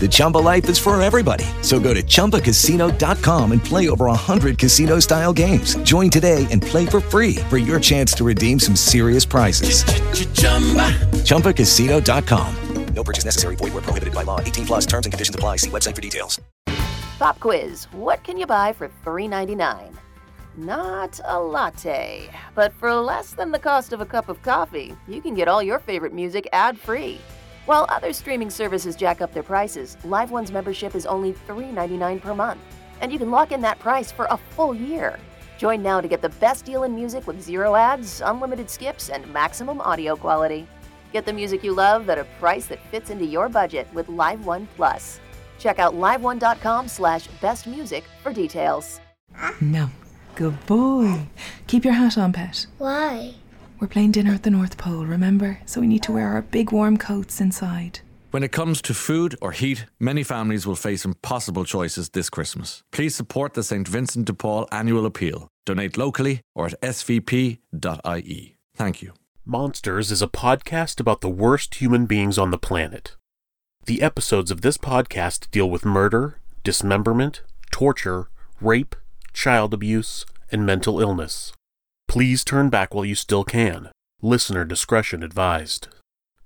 The Chumba life is for everybody. So go to ChumbaCasino.com and play over 100 casino style games. Join today and play for free for your chance to redeem some serious prizes. ChumbaCasino.com. No purchase necessary. Void where prohibited by law. 18 plus terms and conditions apply. See website for details. Pop quiz. What can you buy for $3.99? Not a latte. But for less than the cost of a cup of coffee, you can get all your favorite music ad free. While other streaming services jack up their prices, Live One's membership is only $3.99 per month. And you can lock in that price for a full year. Join now to get the best deal in music with zero ads, unlimited skips, and maximum audio quality. Get the music you love at a price that fits into your budget with Live One Plus. Check out liveone.com slash bestmusic for details. No. Good boy. Keep your hat on, pet. Why? We're playing dinner at the North Pole, remember? So we need to wear our big warm coats inside. When it comes to food or heat, many families will face impossible choices this Christmas. Please support the St. Vincent de Paul annual appeal. Donate locally or at svp.ie. Thank you. Monsters is a podcast about the worst human beings on the planet. The episodes of this podcast deal with murder, dismemberment, torture, rape, child abuse, and mental illness. Please turn back while you still can. Listener discretion advised.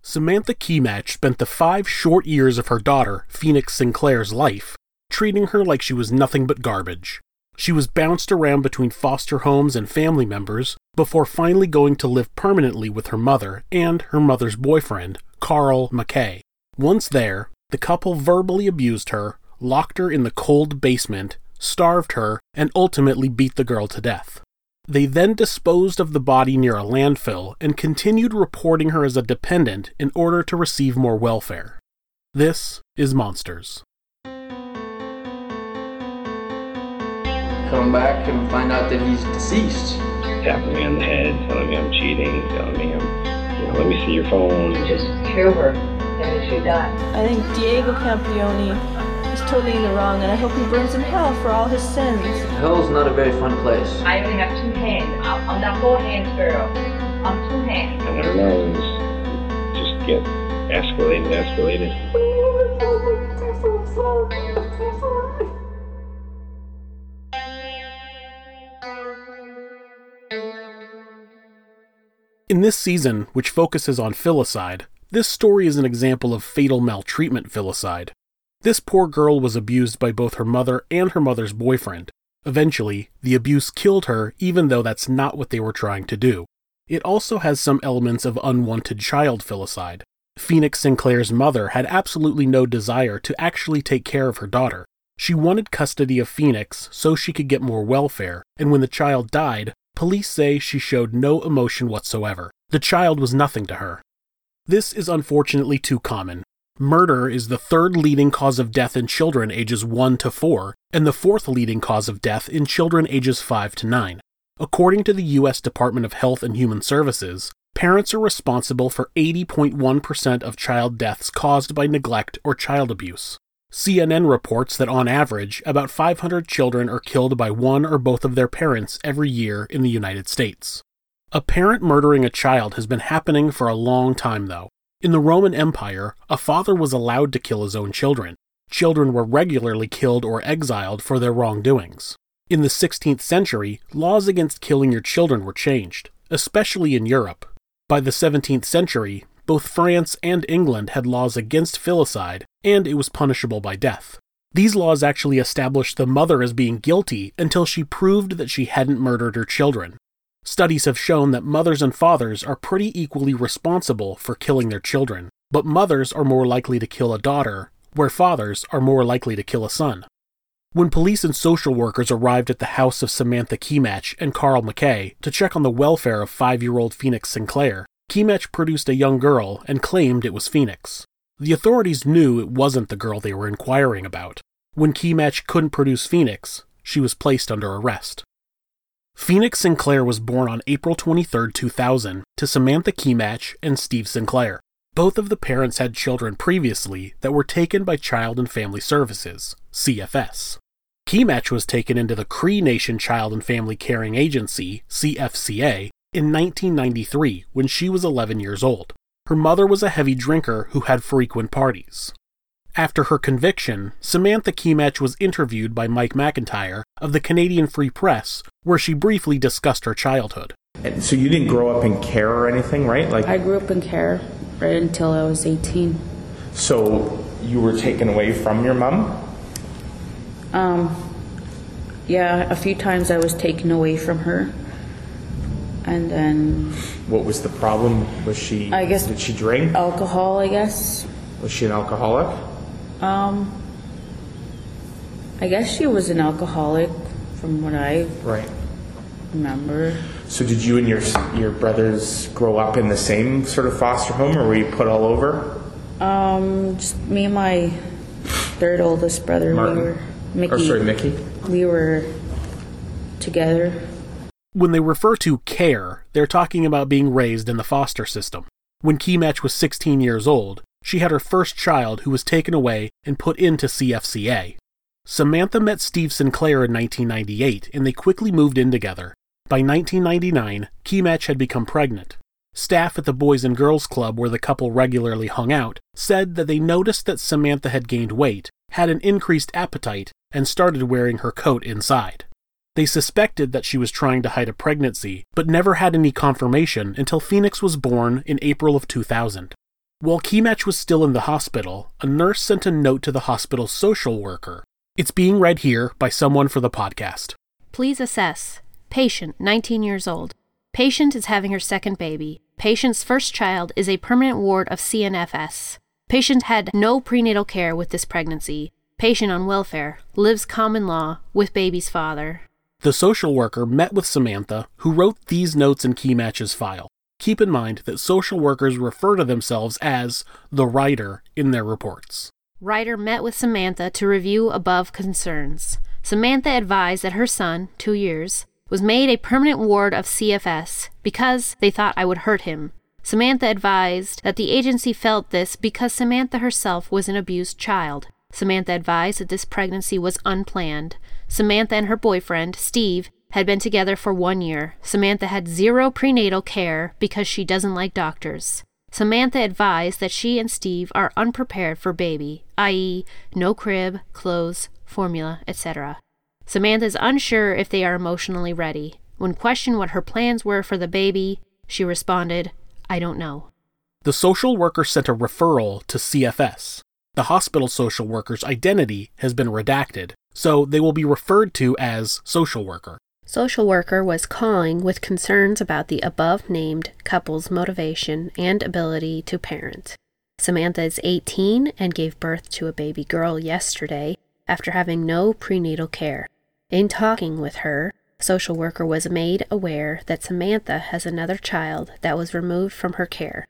Samantha Kematch spent the five short years of her daughter, Phoenix Sinclair's life, treating her like she was nothing but garbage. She was bounced around between foster homes and family members before finally going to live permanently with her mother and her mother's boyfriend, Karl McKay. Once there, the couple verbally abused her, locked her in the cold basement, starved her, and ultimately beat the girl to death. They then disposed of the body near a landfill and continued reporting her as a dependent in order to receive more welfare. This is Monsters. Come back and find out that he's deceased. Tapping me on the head, telling me I'm cheating, telling me I'm, you know, let me see your phone. Just kill her, and she died. I think Diego Campione is totally in the wrong, and I hope he burns in hell for all his sins. Hell's not a very fun place. I only have two hands. I'm, I'm not four hands, girl. I'm two hands. I don't know, it's just get escalated, escalated. In this season, which focuses on filicide, this story is an example of fatal maltreatment filicide. This poor girl was abused by both her mother and her mother's boyfriend. Eventually, the abuse killed her, even though that's not what they were trying to do. It also has some elements of unwanted child filicide. Phoenix Sinclair's mother had absolutely no desire to actually take care of her daughter. She wanted custody of Phoenix so she could get more welfare, and when the child died, police say she showed no emotion whatsoever. The child was nothing to her. This is unfortunately too common. Murder is the third leading cause of death in children ages 1 to 4, and the fourth leading cause of death in children ages 5 to 9. According to the U.S. Department of Health and Human Services, parents are responsible for 80.1% of child deaths caused by neglect or child abuse. CNN reports that on average, about 500 children are killed by one or both of their parents every year in the United States. A parent murdering a child has been happening for a long time, though. In the Roman Empire, a father was allowed to kill his own children. Children were regularly killed or exiled for their wrongdoings. In the 16th century, laws against killing your children were changed, especially in Europe. By the 17th century, both France and England had laws against filicide, and it was punishable by death. These laws actually established the mother as being guilty until she proved that she hadn't murdered her children. Studies have shown that mothers and fathers are pretty equally responsible for killing their children, but mothers are more likely to kill a daughter, where fathers are more likely to kill a son. When police and social workers arrived at the house of Samantha Kematch and Karl McKay to check on the welfare of five year old Phoenix Sinclair, Kematch produced a young girl and claimed it was Phoenix. The authorities knew it wasn't the girl they were inquiring about. When Kematch couldn't produce Phoenix, she was placed under arrest. Phoenix Sinclair was born on April 23, 2000, to Samantha Kematch and Steve Sinclair. Both of the parents had children previously that were taken by Child and Family Services, CFS. Kematch was taken into the Cree Nation Child and Family Caring Agency, CFCA, in 1993 when she was 11 years old. Her mother was a heavy drinker who had frequent parties. After her conviction, Samantha Kematch was interviewed by Mike McIntyre of the Canadian Free Press, where she briefly discussed her childhood. And so you didn't grow up in care or anything, right? Like I grew up in care right until I was 18. so you were taken away from your mom? Um, yeah, a few times I was taken away from her. And then What was the problem? Was she I guess did she drink? alcohol, I guess. Was she an alcoholic? Um, I guess she was an alcoholic from what I Right. remember. So did you and your your brothers grow up in the same sort of foster home or were you put all over? Um, just me and my third oldest brother, Martin? we were Mickey. Or sorry, Mickey? We were together. When they refer to care, they're talking about being raised in the foster system. When Kematch was 16 years old, she had her first child who was taken away and put into CFCA. Samantha met Steve Sinclair in 1998 and they quickly moved in together. By 1999, Kematch had become pregnant. Staff at the Boys and Girls Club where the couple regularly hung out said that they noticed that Samantha had gained weight, had an increased appetite, and started wearing her coat inside. They suspected that she was trying to hide a pregnancy, but never had any confirmation until Phoenix was born in April of 2000. While Kematch was still in the hospital, a nurse sent a note to the hospital's social worker. It's being read here by someone for the podcast. Please assess. Patient, 19 years old. Patient is having her second baby. Patient's first child is a permanent ward of CNFS. Patient had no prenatal care with this pregnancy. Patient on welfare, lives common law with baby's father. The social worker met with Samantha, who wrote these notes in Kematch's file. Keep in mind that social workers refer to themselves as the writer in their reports. Writer met with Samantha to review above concerns. Samantha advised that her son, two years, was made a permanent ward of CFS because they thought I would hurt him. Samantha advised that the agency felt this because Samantha herself was an abused child. Samantha advised that this pregnancy was unplanned. Samantha and her boyfriend, Steve, had been together for one year. Samantha had zero prenatal care because she doesn't like doctors. Samantha advised that she and Steve are unprepared for baby, i.e., no crib, clothes, formula, etc. Samantha is unsure if they are emotionally ready. When questioned what her plans were for the baby, she responded, I don't know. The social worker sent a referral to CFS. The hospital social worker's identity has been redacted, so they will be referred to as social worker. Social worker was calling with concerns about the above named couple's motivation and ability to parent. Samantha is 18 and gave birth to a baby girl yesterday after having no prenatal care. In talking with her, social worker was made aware that Samantha has another child that was removed from her care.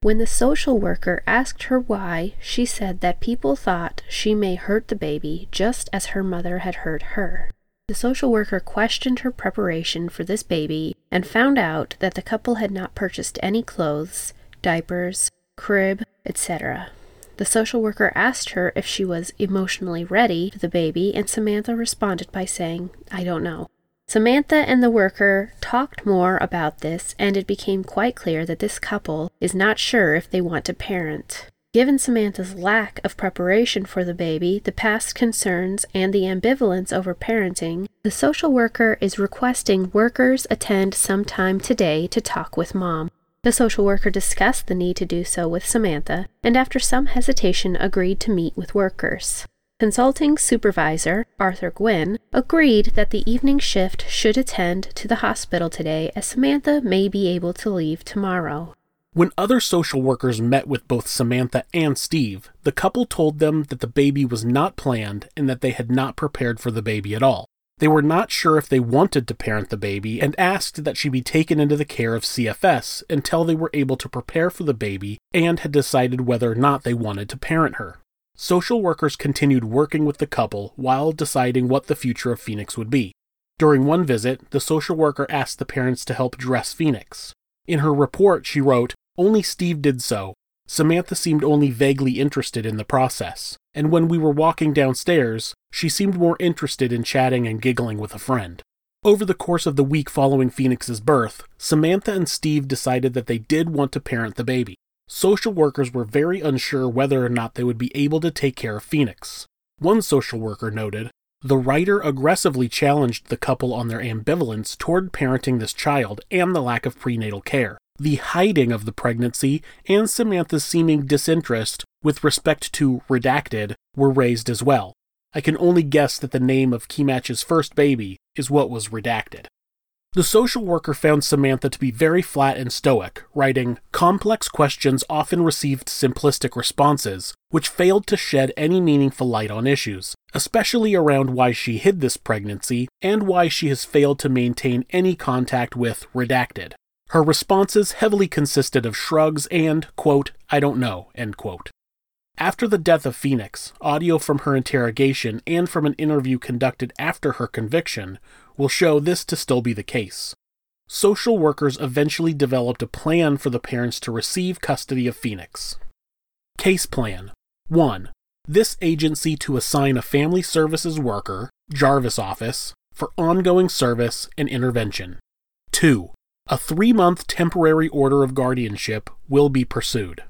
When the social worker asked her why, she said that people thought she may hurt the baby just as her mother had hurt her. The social worker questioned her preparation for this baby and found out that the couple had not purchased any clothes, diapers, crib, etc. The social worker asked her if she was emotionally ready for the baby, and Samantha responded by saying, I don't know. Samantha and the worker talked more about this, and it became quite clear that this couple is not sure if they want to parent. Given Samantha's lack of preparation for the baby, the past concerns, and the ambivalence over parenting, the social worker is requesting workers attend sometime today to talk with mom. The social worker discussed the need to do so with Samantha, and after some hesitation agreed to meet with workers. Consulting supervisor Arthur Gwynn agreed that the evening shift should attend to the hospital today as Samantha may be able to leave tomorrow. When other social workers met with both Samantha and Steve, the couple told them that the baby was not planned and that they had not prepared for the baby at all. They were not sure if they wanted to parent the baby and asked that she be taken into the care of CFS until they were able to prepare for the baby and had decided whether or not they wanted to parent her. Social workers continued working with the couple while deciding what the future of Phoenix would be. During one visit, the social worker asked the parents to help dress Phoenix. In her report, she wrote, Only Steve did so. Samantha seemed only vaguely interested in the process, and when we were walking downstairs, she seemed more interested in chatting and giggling with a friend. Over the course of the week following Phoenix's birth, Samantha and Steve decided that they did want to parent the baby. Social workers were very unsure whether or not they would be able to take care of Phoenix. One social worker noted, the writer aggressively challenged the couple on their ambivalence toward parenting this child and the lack of prenatal care. The hiding of the pregnancy and Samantha's seeming disinterest with respect to redacted were raised as well. I can only guess that the name of Kematch's first baby is what was redacted. The social worker found Samantha to be very flat and stoic, writing, Complex questions often received simplistic responses, which failed to shed any meaningful light on issues, especially around why she hid this pregnancy and why she has failed to maintain any contact with redacted. Her responses heavily consisted of shrugs and, quote, I don't know, end quote. After the death of Phoenix, audio from her interrogation and from an interview conducted after her conviction will show this to still be the case. Social workers eventually developed a plan for the parents to receive custody of Phoenix. Case Plan 1. This agency to assign a family services worker, Jarvis office, for ongoing service and intervention. 2. A three month temporary order of guardianship will be pursued.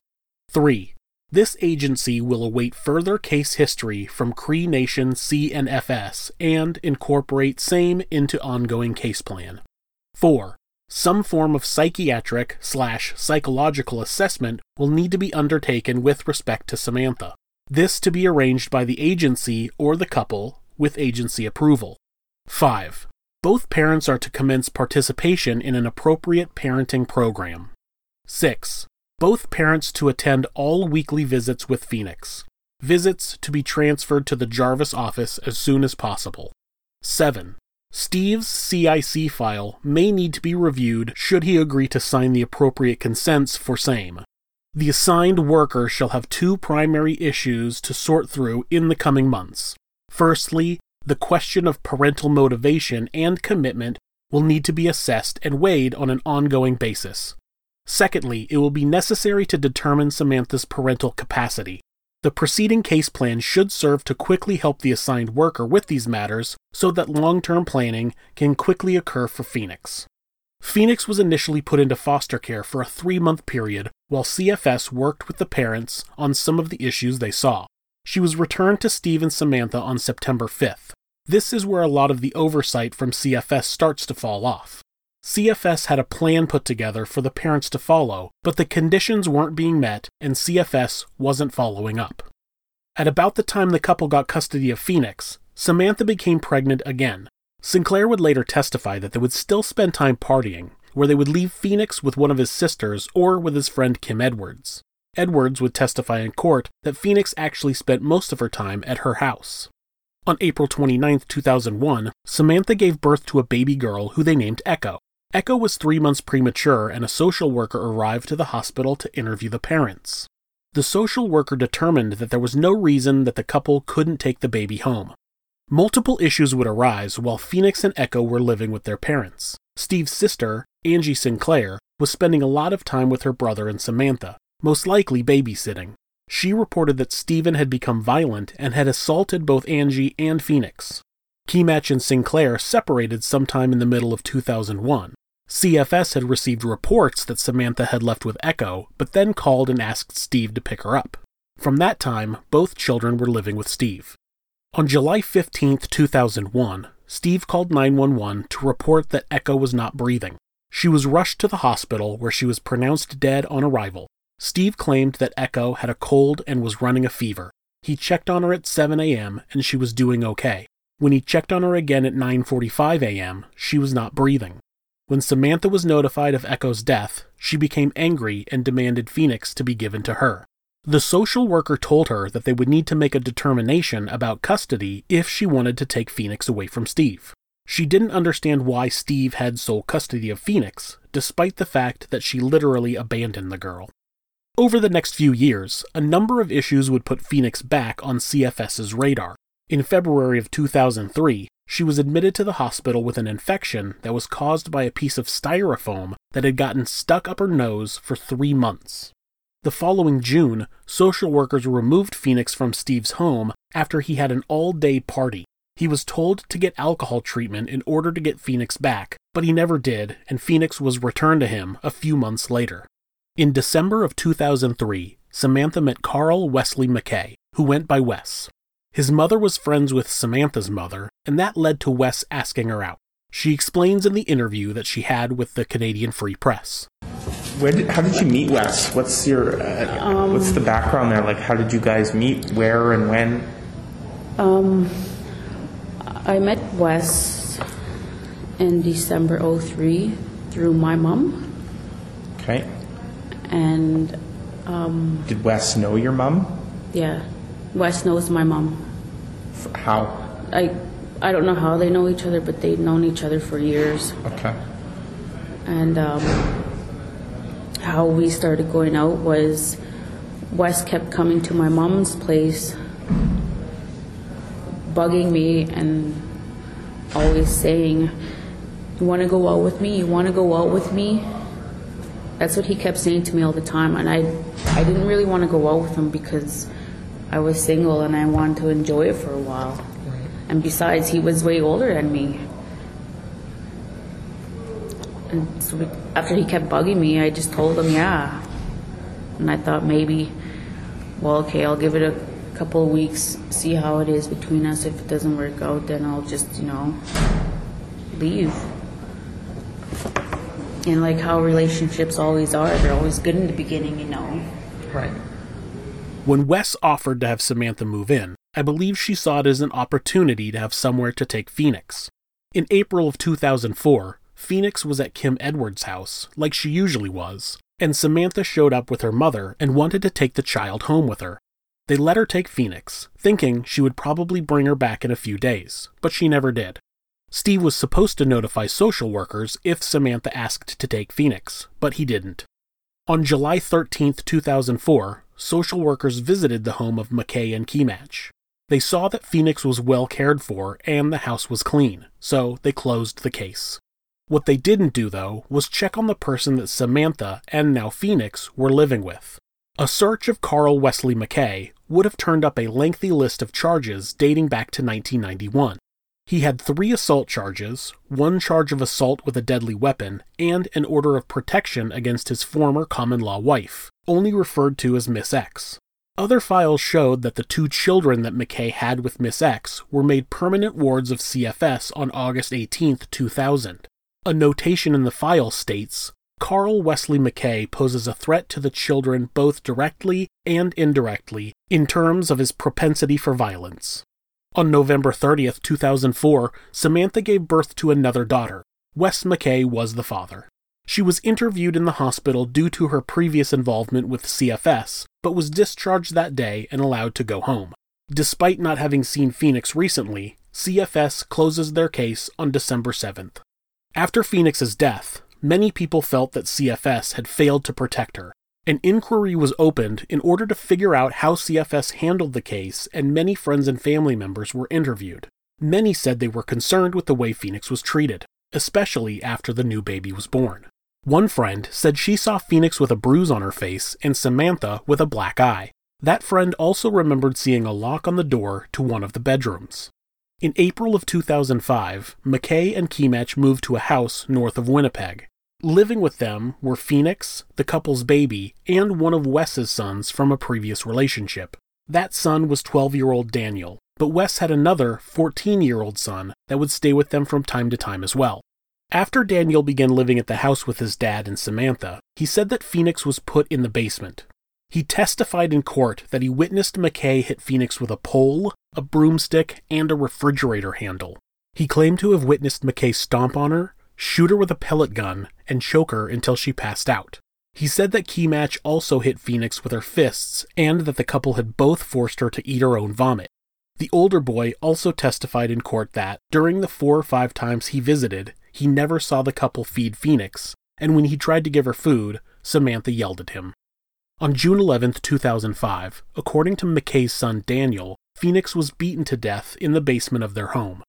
3. This agency will await further case history from Cree Nation CNFS and incorporate same into ongoing case plan. 4. Some form of psychiatric slash psychological assessment will need to be undertaken with respect to Samantha. This to be arranged by the agency or the couple with agency approval. 5. Both parents are to commence participation in an appropriate parenting program. 6 both parents to attend all weekly visits with Phoenix. Visits to be transferred to the Jarvis office as soon as possible. 7. Steve's CIC file may need to be reviewed should he agree to sign the appropriate consents for same. The assigned worker shall have two primary issues to sort through in the coming months. Firstly, the question of parental motivation and commitment will need to be assessed and weighed on an ongoing basis. Secondly, it will be necessary to determine Samantha's parental capacity. The preceding case plan should serve to quickly help the assigned worker with these matters so that long term planning can quickly occur for Phoenix. Phoenix was initially put into foster care for a three month period while CFS worked with the parents on some of the issues they saw. She was returned to Steve and Samantha on September 5th. This is where a lot of the oversight from CFS starts to fall off. CFS had a plan put together for the parents to follow, but the conditions weren't being met and CFS wasn't following up. At about the time the couple got custody of Phoenix, Samantha became pregnant again. Sinclair would later testify that they would still spend time partying, where they would leave Phoenix with one of his sisters or with his friend Kim Edwards. Edwards would testify in court that Phoenix actually spent most of her time at her house. On April 29, 2001, Samantha gave birth to a baby girl who they named Echo. Echo was three months premature, and a social worker arrived to the hospital to interview the parents. The social worker determined that there was no reason that the couple couldn't take the baby home. Multiple issues would arise while Phoenix and Echo were living with their parents. Steve's sister, Angie Sinclair, was spending a lot of time with her brother and Samantha, most likely babysitting. She reported that Steven had become violent and had assaulted both Angie and Phoenix. Kematch and Sinclair separated sometime in the middle of 2001. CFS had received reports that Samantha had left with Echo, but then called and asked Steve to pick her up. From that time, both children were living with Steve. On July 15, 2001, Steve called 911 to report that Echo was not breathing. She was rushed to the hospital where she was pronounced dead on arrival. Steve claimed that Echo had a cold and was running a fever. He checked on her at 7 a.m. and she was doing okay. When he checked on her again at 9:45 a.m., she was not breathing. When Samantha was notified of Echo's death, she became angry and demanded Phoenix to be given to her. The social worker told her that they would need to make a determination about custody if she wanted to take Phoenix away from Steve. She didn't understand why Steve had sole custody of Phoenix, despite the fact that she literally abandoned the girl. Over the next few years, a number of issues would put Phoenix back on CFS's radar. In February of 2003, she was admitted to the hospital with an infection that was caused by a piece of styrofoam that had gotten stuck up her nose for three months. The following June, social workers removed Phoenix from Steve's home after he had an all day party. He was told to get alcohol treatment in order to get Phoenix back, but he never did, and Phoenix was returned to him a few months later. In December of 2003, Samantha met Karl Wesley McKay, who went by Wes. His mother was friends with Samantha's mother, and that led to Wes asking her out. She explains in the interview that she had with the Canadian Free Press. Where did, how did you meet Wes? What's your uh, Um, what's the background there? Like, how did you guys meet? Where and when? Um, I met Wes in December 03 through my mom, Okay. And um, Did Wes know your mom? yeah, Wes knows my mom. How? I I don't know how they know each other, but they've known each other for years. Okay. And um, how we started going out was Wes kept coming to my mom's place, bugging me and always saying, You want to go out with me? You want to go out with me? That's what he kept saying to me all the time. And I, I didn't really want to go out with him because I was single and I wanted to enjoy it for a while. And besides, he was way older than me. And so we, after he kept bugging me, I just told him, yeah. And I thought maybe, well, okay, I'll give it a couple of weeks, see how it is between us. If it doesn't work out, then I'll just, you know, leave. And like how relationships always are, they're always good in the beginning, you know. Right. When Wes offered to have Samantha move in, I believe she saw it as an opportunity to have somewhere to take Phoenix. In April of 2004, Phoenix was at Kim Edwards' house, like she usually was, and Samantha showed up with her mother and wanted to take the child home with her. They let her take Phoenix, thinking she would probably bring her back in a few days, but she never did. Steve was supposed to notify social workers if Samantha asked to take Phoenix, but he didn't. On July 13, 2004, social workers visited the home of McKay and Kematch. They saw that Phoenix was well cared for and the house was clean, so they closed the case. What they didn't do, though, was check on the person that Samantha and now Phoenix were living with. A search of Karl Wesley McKay would have turned up a lengthy list of charges dating back to 1991. He had three assault charges, one charge of assault with a deadly weapon, and an order of protection against his former common law wife, only referred to as Miss X. Other files showed that the two children that McKay had with Miss X were made permanent wards of CFS on August 18, 2000. A notation in the file states Karl Wesley McKay poses a threat to the children both directly and indirectly in terms of his propensity for violence. On November 30th, 2004, Samantha gave birth to another daughter. Wes McKay was the father. She was interviewed in the hospital due to her previous involvement with CFS, but was discharged that day and allowed to go home. Despite not having seen Phoenix recently, CFS closes their case on December 7th. After Phoenix's death, many people felt that CFS had failed to protect her. An inquiry was opened in order to figure out how CFS handled the case, and many friends and family members were interviewed. Many said they were concerned with the way Phoenix was treated, especially after the new baby was born. One friend said she saw Phoenix with a bruise on her face and Samantha with a black eye. That friend also remembered seeing a lock on the door to one of the bedrooms. In April of 2005, McKay and Kematch moved to a house north of Winnipeg. Living with them were Phoenix, the couple's baby, and one of Wes's sons from a previous relationship. That son was 12 year old Daniel, but Wes had another 14 year old son that would stay with them from time to time as well. After Daniel began living at the house with his dad and Samantha, he said that Phoenix was put in the basement. He testified in court that he witnessed McKay hit Phoenix with a pole, a broomstick, and a refrigerator handle. He claimed to have witnessed McKay stomp on her, shoot her with a pellet gun, and choke her until she passed out. He said that Kematch also hit Phoenix with her fists and that the couple had both forced her to eat her own vomit. The older boy also testified in court that, during the four or five times he visited, he never saw the couple feed Phoenix, and when he tried to give her food, Samantha yelled at him. On June 11, 2005, according to McKay's son Daniel, Phoenix was beaten to death in the basement of their home.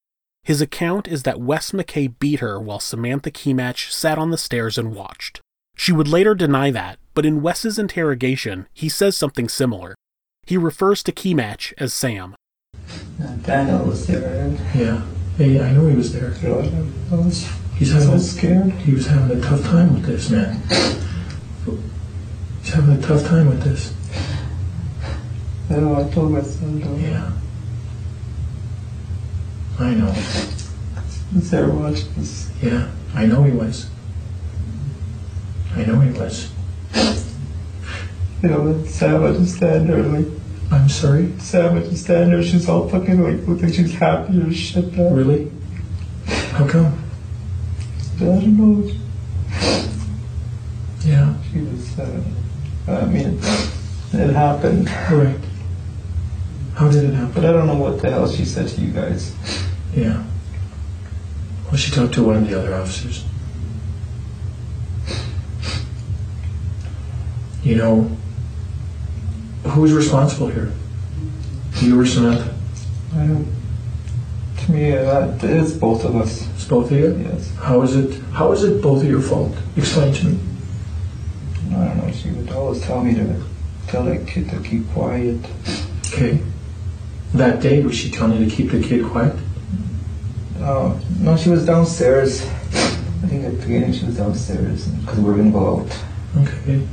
His account is that Wes McKay beat her while Samantha Kematch sat on the stairs and watched. She would later deny that, but in Wes's interrogation, he says something similar. He refers to Kematch as Sam. Daniel was there. Yeah. Hey, I know he was there. I was He's having so a, scared. He was having a tough time with this, man. He's having a tough time with this. I know, I told my son, though. Yeah. I know. He was there watching this. Yeah, I know he was. I know he was. You know, and Sam would just stand there like, I'm sorry? Sam would just stand there, she's all fucking like, look like she's happy as shit. Now. Really? How come? I don't know. Yeah. She was, uh, I mean, it happened. Right. How did it happen? But I don't know what the hell she said to you guys. Yeah. Well, she talked to one of the other officers. You know, who's responsible here? You or Samantha? I don't, to me, uh, it's both of us. It's both of you? Yes. How is it? How is it both of your fault? Explain to me. I don't know, she would always tell me to tell that kid to keep quiet. Okay. That day, was she telling you to keep the kid quiet? Uh, no, she was downstairs. I think at the beginning she was downstairs because we were going to go out Okay.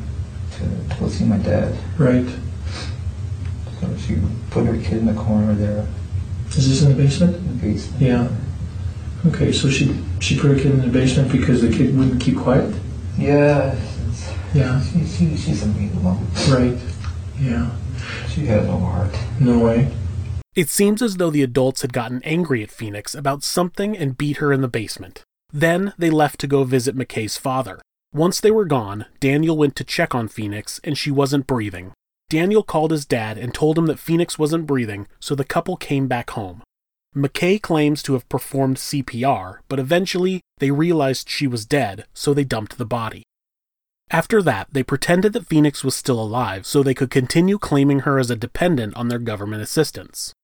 to, to go see my dad. Right. So she put her kid in the corner there Is this in the basement? in the basement. Yeah. Okay, so she she put her kid in the basement because the kid wouldn't keep quiet. Yeah. Yeah. She, she, she's a mean mom. Right. Yeah. She has no heart. No way. It seems as though the adults had gotten angry at Phoenix about something and beat her in the basement. Then they left to go visit McKay's father. Once they were gone, Daniel went to check on Phoenix and she wasn't breathing. Daniel called his dad and told him that Phoenix wasn't breathing, so the couple came back home. McKay claims to have performed CPR, but eventually they realized she was dead, so they dumped the body. After that, they pretended that Phoenix was still alive so they could continue claiming her as a dependent on their government assistance.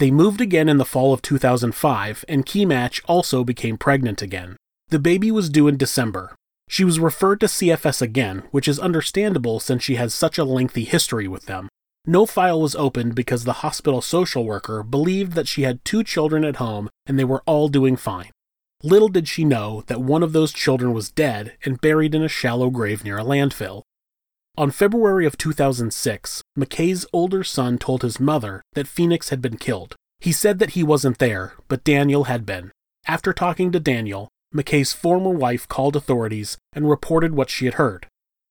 They moved again in the fall of 2005, and Kematch also became pregnant again. The baby was due in December. She was referred to CFS again, which is understandable since she has such a lengthy history with them. No file was opened because the hospital social worker believed that she had two children at home and they were all doing fine. Little did she know that one of those children was dead and buried in a shallow grave near a landfill. On February of 2006, McKay's older son told his mother that Phoenix had been killed. He said that he wasn't there, but Daniel had been. After talking to Daniel, McKay's former wife called authorities and reported what she had heard.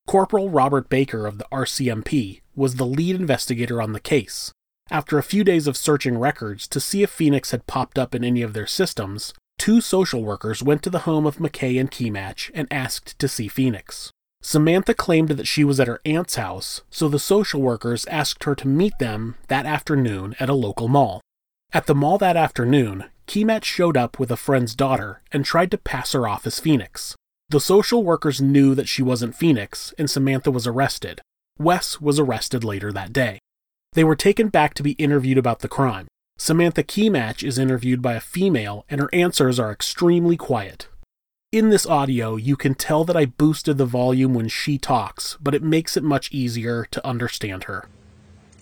Corporal Robert Baker of the RCMP was the lead investigator on the case. After a few days of searching records to see if Phoenix had popped up in any of their systems, two social workers went to the home of McKay and Kematch and asked to see Phoenix. Samantha claimed that she was at her aunt's house, so the social workers asked her to meet them that afternoon at a local mall. At the mall that afternoon, Kematch showed up with a friend's daughter and tried to pass her off as Phoenix. The social workers knew that she wasn't Phoenix, and Samantha was arrested. Wes was arrested later that day. They were taken back to be interviewed about the crime. Samantha Kematch is interviewed by a female, and her answers are extremely quiet. In this audio, you can tell that I boosted the volume when she talks, but it makes it much easier to understand her.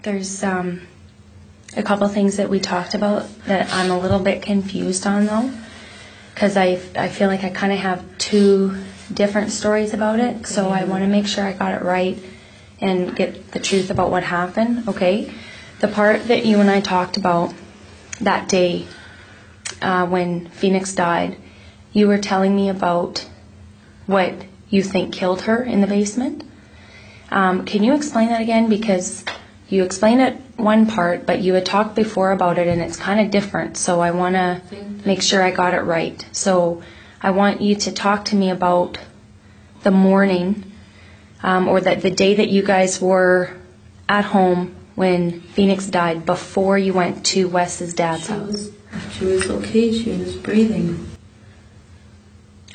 There's um, a couple things that we talked about that I'm a little bit confused on though, because I, I feel like I kind of have two different stories about it, so I want to make sure I got it right and get the truth about what happened, okay? The part that you and I talked about that day uh, when Phoenix died, you were telling me about what you think killed her in the basement. Um, can you explain that again? Because you explained it one part, but you had talked before about it and it's kind of different. So I want to make sure I got it right. So I want you to talk to me about the morning um, or that the day that you guys were at home when Phoenix died before you went to Wes's dad's She house. was, she was okay. She was breathing.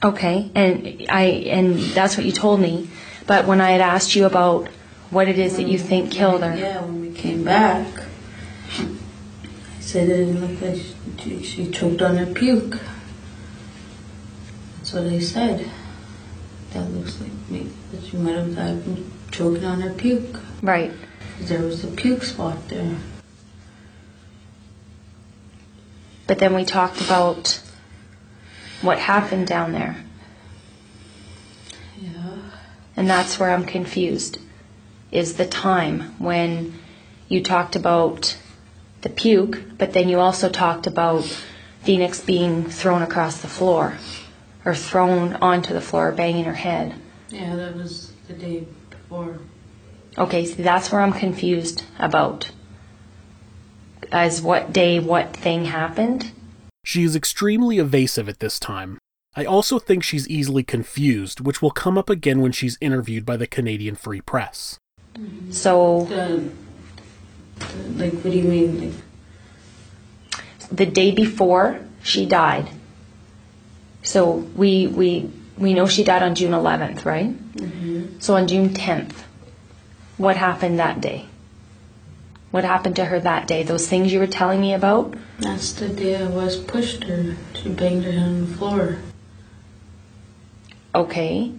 Okay, and I and that's what you told me. But when I had asked you about what it is that you think killed her, Yeah, when we came back, I said it looked like she, she choked on her puke. That's what I said. That looks like me. That she might have died from choking on her puke. Right. There was a puke spot there. But then we talked about what happened down there. Yeah. And that's where I'm confused. Is the time when you talked about the puke, but then you also talked about Phoenix being thrown across the floor or thrown onto the floor, banging her head. Yeah, that was the day before. Okay, so that's where I'm confused about. As what day, what thing happened? She is extremely evasive at this time. I also think she's easily confused, which will come up again when she's interviewed by the Canadian Free Press. So The, the- like, what do you mean? Like, the day before she died. So we we we know she died on June 11th, right? mhm. So on June 10th, what happened that day? What happened to her that day? Those things you were telling me about? That's the day I was pushed her. She banged her head on the floor. Okay,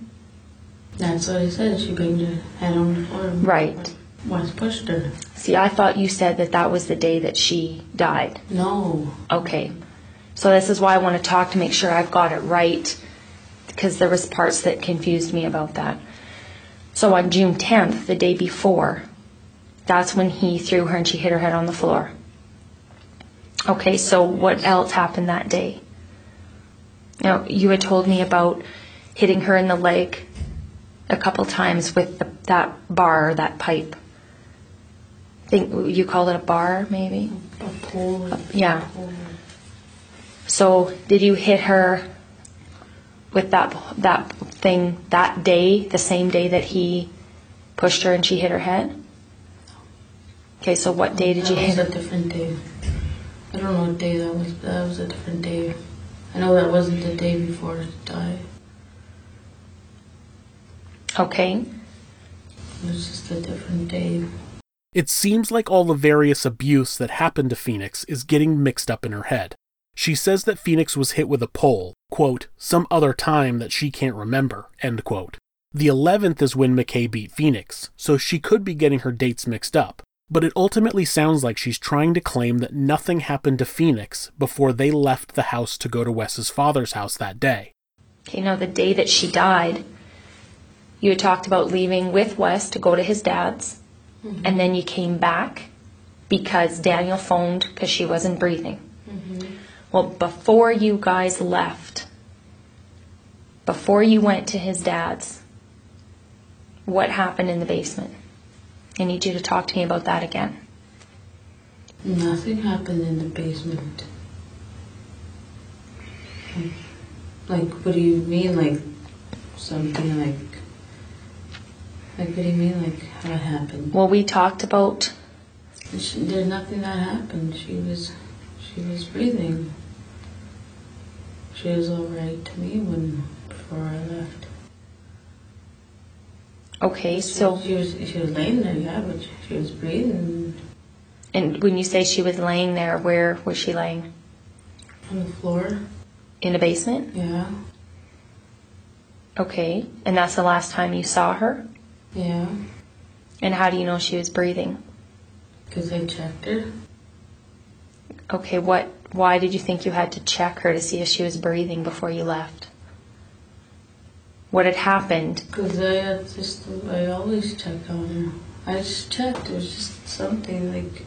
That's what I said. She banged her head on the floor. right. Was pushed her. See, I thought you said that that was the day that she died. No. Okay. So this is why I want to talk to make sure I've got it right because there was parts that confused me about that. So on June 10th, the day before, that's when he threw her and she hit her head on the floor. Okay, so what else happened that day? Now, you had told me about hitting her in the leg a couple times with the, that bar that pipe. think you called it a bar, maybe? A pole. Uh, yeah. So did you hit her with that that thing that day, the same day that he pushed her and she hit her head? Okay, so what day did you that hit was her? a different day. I don't know what day that was, but that was a different day. I know that wasn't the day before she died. Okay. It was just a different day. It seems like all the various abuse that happened to Phoenix is getting mixed up in her head. She says that Phoenix was hit with a pole, quote, some other time that she can't remember, end quote. The 11th is when McKay beat Phoenix, so she could be getting her dates mixed up. But it ultimately sounds like she's trying to claim that nothing happened to Phoenix before they left the house to go to Wes's father's house that day. You know, the day that she died, you had talked about leaving with Wes to go to his dad's, mm-hmm. and then you came back because Daniel phoned because she wasn't breathing. Mm-hmm. Well, before you guys left, before you went to his dad's, what happened in the basement? I need you to talk to me about that again. Nothing happened in the basement. Like, what do you mean? Like, something like. Like, what do you mean? Like, what happened? Well, we talked about She, there's nothing that happened. She was, she was breathing. She was all right to me when before I left. Okay, so She was she was laying there, yeah, but she, she was breathing and when you say she was laying there, where was she laying? on the floor. In the basement? Yeah, Okay, and that's the last time you saw her? yeah. And how do you know she was breathing? Because I checked her. Okay, what why did you think you had to check her to see if she was breathing before you left? What had happened? Because I just, I always check on her. I just checked. It was just something like.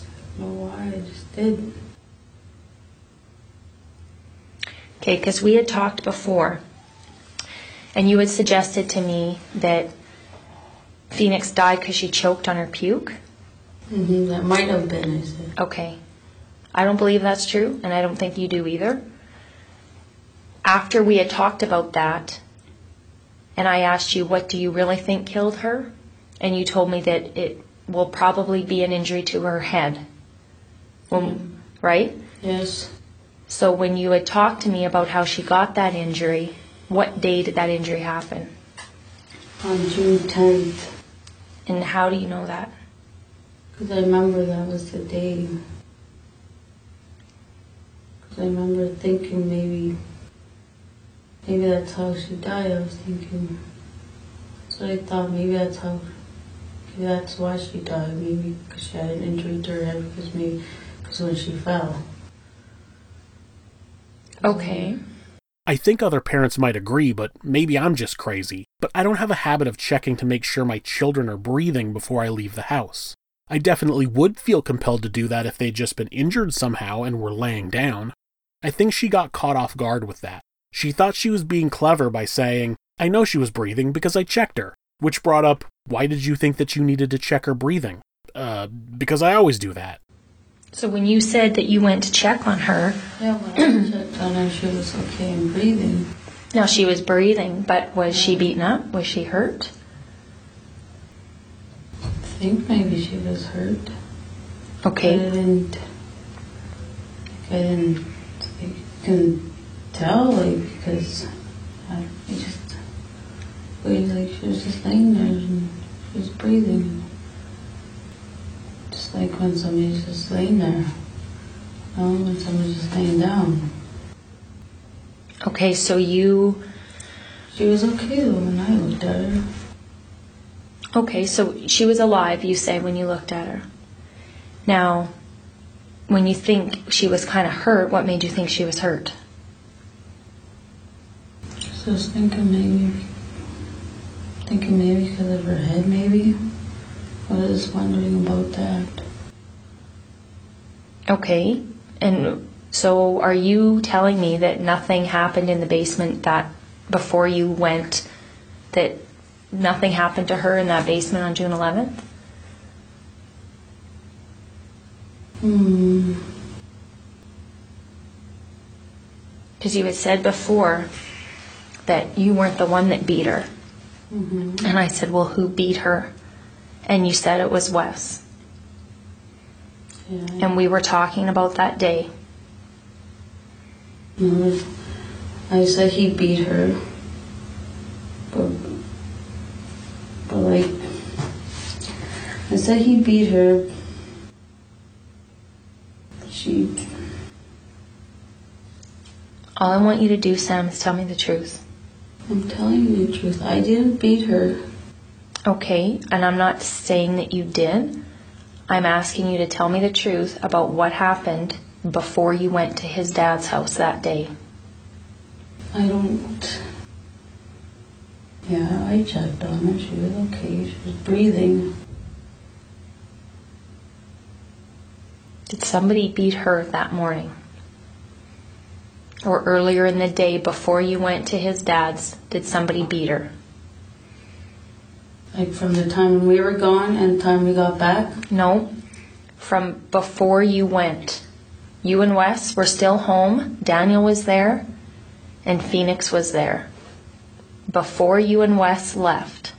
I don't know why, I just did. Okay, because we had talked before, and you had suggested to me that Phoenix died because she choked on her puke. hmm that might have been, I said. Okay. I don't believe that's true, and I don't think you do either. After we had talked about that, and I asked you, what do you really think killed her? And you told me that it will probably be an injury to her head. Well, right? Yes. So when you had talked to me about how she got that injury, what day did that injury happen? On June 10th. And how do you know that? Because I remember that was the day. Because I remember thinking maybe, maybe that's how she died. I was thinking, so I thought maybe that's how, maybe that's why she died. Maybe because she had an injury to her head because maybe, because when she fell. Okay. I think other parents might agree, but maybe I'm just crazy. But I don't have a habit of checking to make sure my children are breathing before I leave the house. I definitely would feel compelled to do that if they'd just been injured somehow and were laying down. I think she got caught off guard with that. She thought she was being clever by saying, I know she was breathing because I checked her, which brought up, why did you think that you needed to check her breathing? Uh, because I always do that. So when you said that you went to check on her, Yeah, when I checked on her, she was okay and breathing. now she was breathing, but was she beaten up? Was she hurt? I think maybe she was hurt. Okay. But I didn't, I didn't, I couldn't tell, like, because I, I just, was like she was just laying there and she was breathing. Just like when somebody's just laying there. You know, when somebody's just laying down. Okay, so you. She was okay though when I looked at her. Okay, so she was alive, you say, when you looked at her. Now, when you think she was kind of hurt, what made you think she was hurt? So I was thinking maybe, thinking maybe because of her head, maybe. I was wondering about that. Okay, and so are you telling me that nothing happened in the basement that before you went, that nothing happened to her in that basement on June 11th? Hmm. Because you had said before that you weren't the one that beat her. Mm-hmm. And I said, Well, who beat her? And you said it was Wes. Yeah. And we were talking about that day. I said he beat her. But, but like, I said he beat her. She, All I want you to do, Sam, is tell me the truth. I'm telling you the truth. I didn't beat her. Okay, and I'm not saying that you did. I'm asking you to tell me the truth about what happened before you went to his dad's house that day. I don't. Yeah, I checked on her. She was okay. She was breathing. Did somebody beat her that morning? Or earlier in the day before you went to his dad's, did somebody beat her? Like from the time we were gone and the time we got back? No. From before you went. You and Wes were still home, Daniel was there, and Phoenix was there. Before you and Wes left.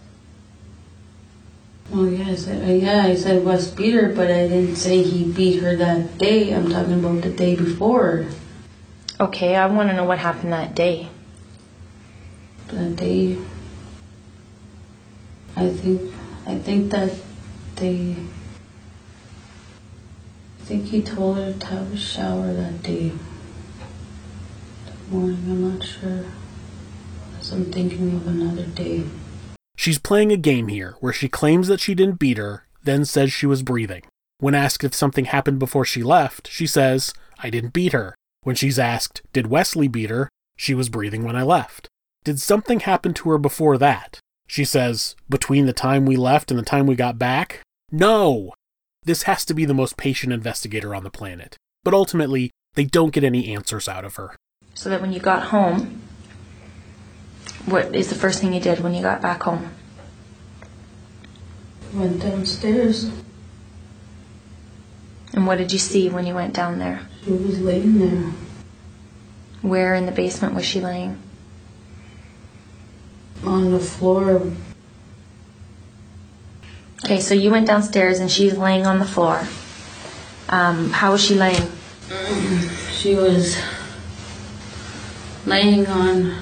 Oh yeah, I said, uh, yeah, I said Wes beat her, but I didn't say he beat her that day. I'm talking about the day before. Okay, I want to know what happened that day. That day, I think, I think that they, I think he told her to have a shower that day. That morning, I'm not sure. Unless I'm thinking of another day. She's playing a game here where she claims that she didn't beat her, then says she was breathing. When asked if something happened before she left, she says, I didn't beat her. When she's asked, Did Wesley beat her? She was breathing when I left. Did something happen to her before that? She says, Between the time we left and the time we got back? No! This has to be the most patient investigator on the planet. But ultimately, they don't get any answers out of her. So that when you got home, what is the first thing you did when you got back home? Went downstairs. And what did you see when you went down there? She was laying there. Where in the basement was she laying? On the floor. Okay, so you went downstairs and she's laying on the floor. Um, how was she laying? She was laying on.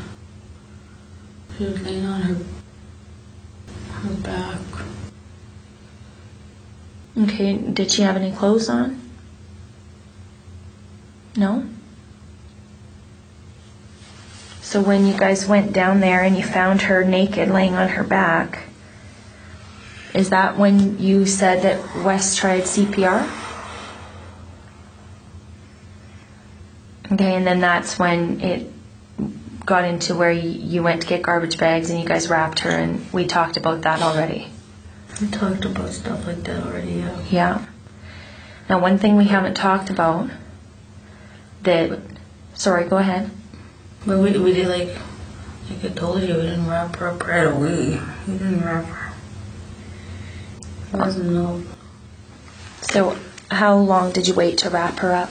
She was laying on her her back. Okay, did she have any clothes on? No? So when you guys went down there and you found her naked laying on her back, is that when you said that Wes tried CPR? Okay, and then that's when it got into where you, you went to get garbage bags and you guys wrapped her, and we talked about that already. We talked about stuff like that already, yeah. Yeah. Now, one thing we haven't talked about that. Sorry, go ahead. But we, we did like, like I told you, we didn't wrap her up right away. We didn't wrap her. It wasn't no. So, how long did you wait to wrap her up?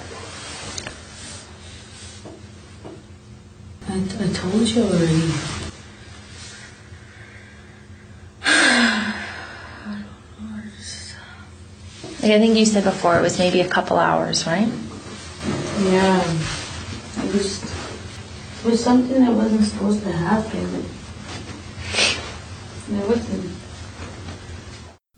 I, I told you already. Like I think you said before, it was maybe a couple hours, right? Yeah. It was, something that wasn't supposed to happen. It wasn't.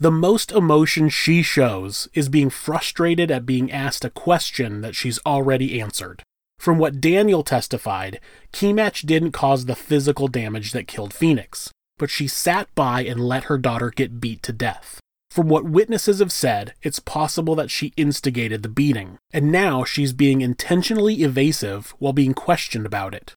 The most emotion she shows is being frustrated at being asked a question that she's already answered. From what Daniel testified, Kematch didn't cause the physical damage that killed Phoenix, but she sat by and let her daughter get beat to death. From what witnesses have said, it's possible that she instigated the beating, and now she's being intentionally evasive while being questioned about it.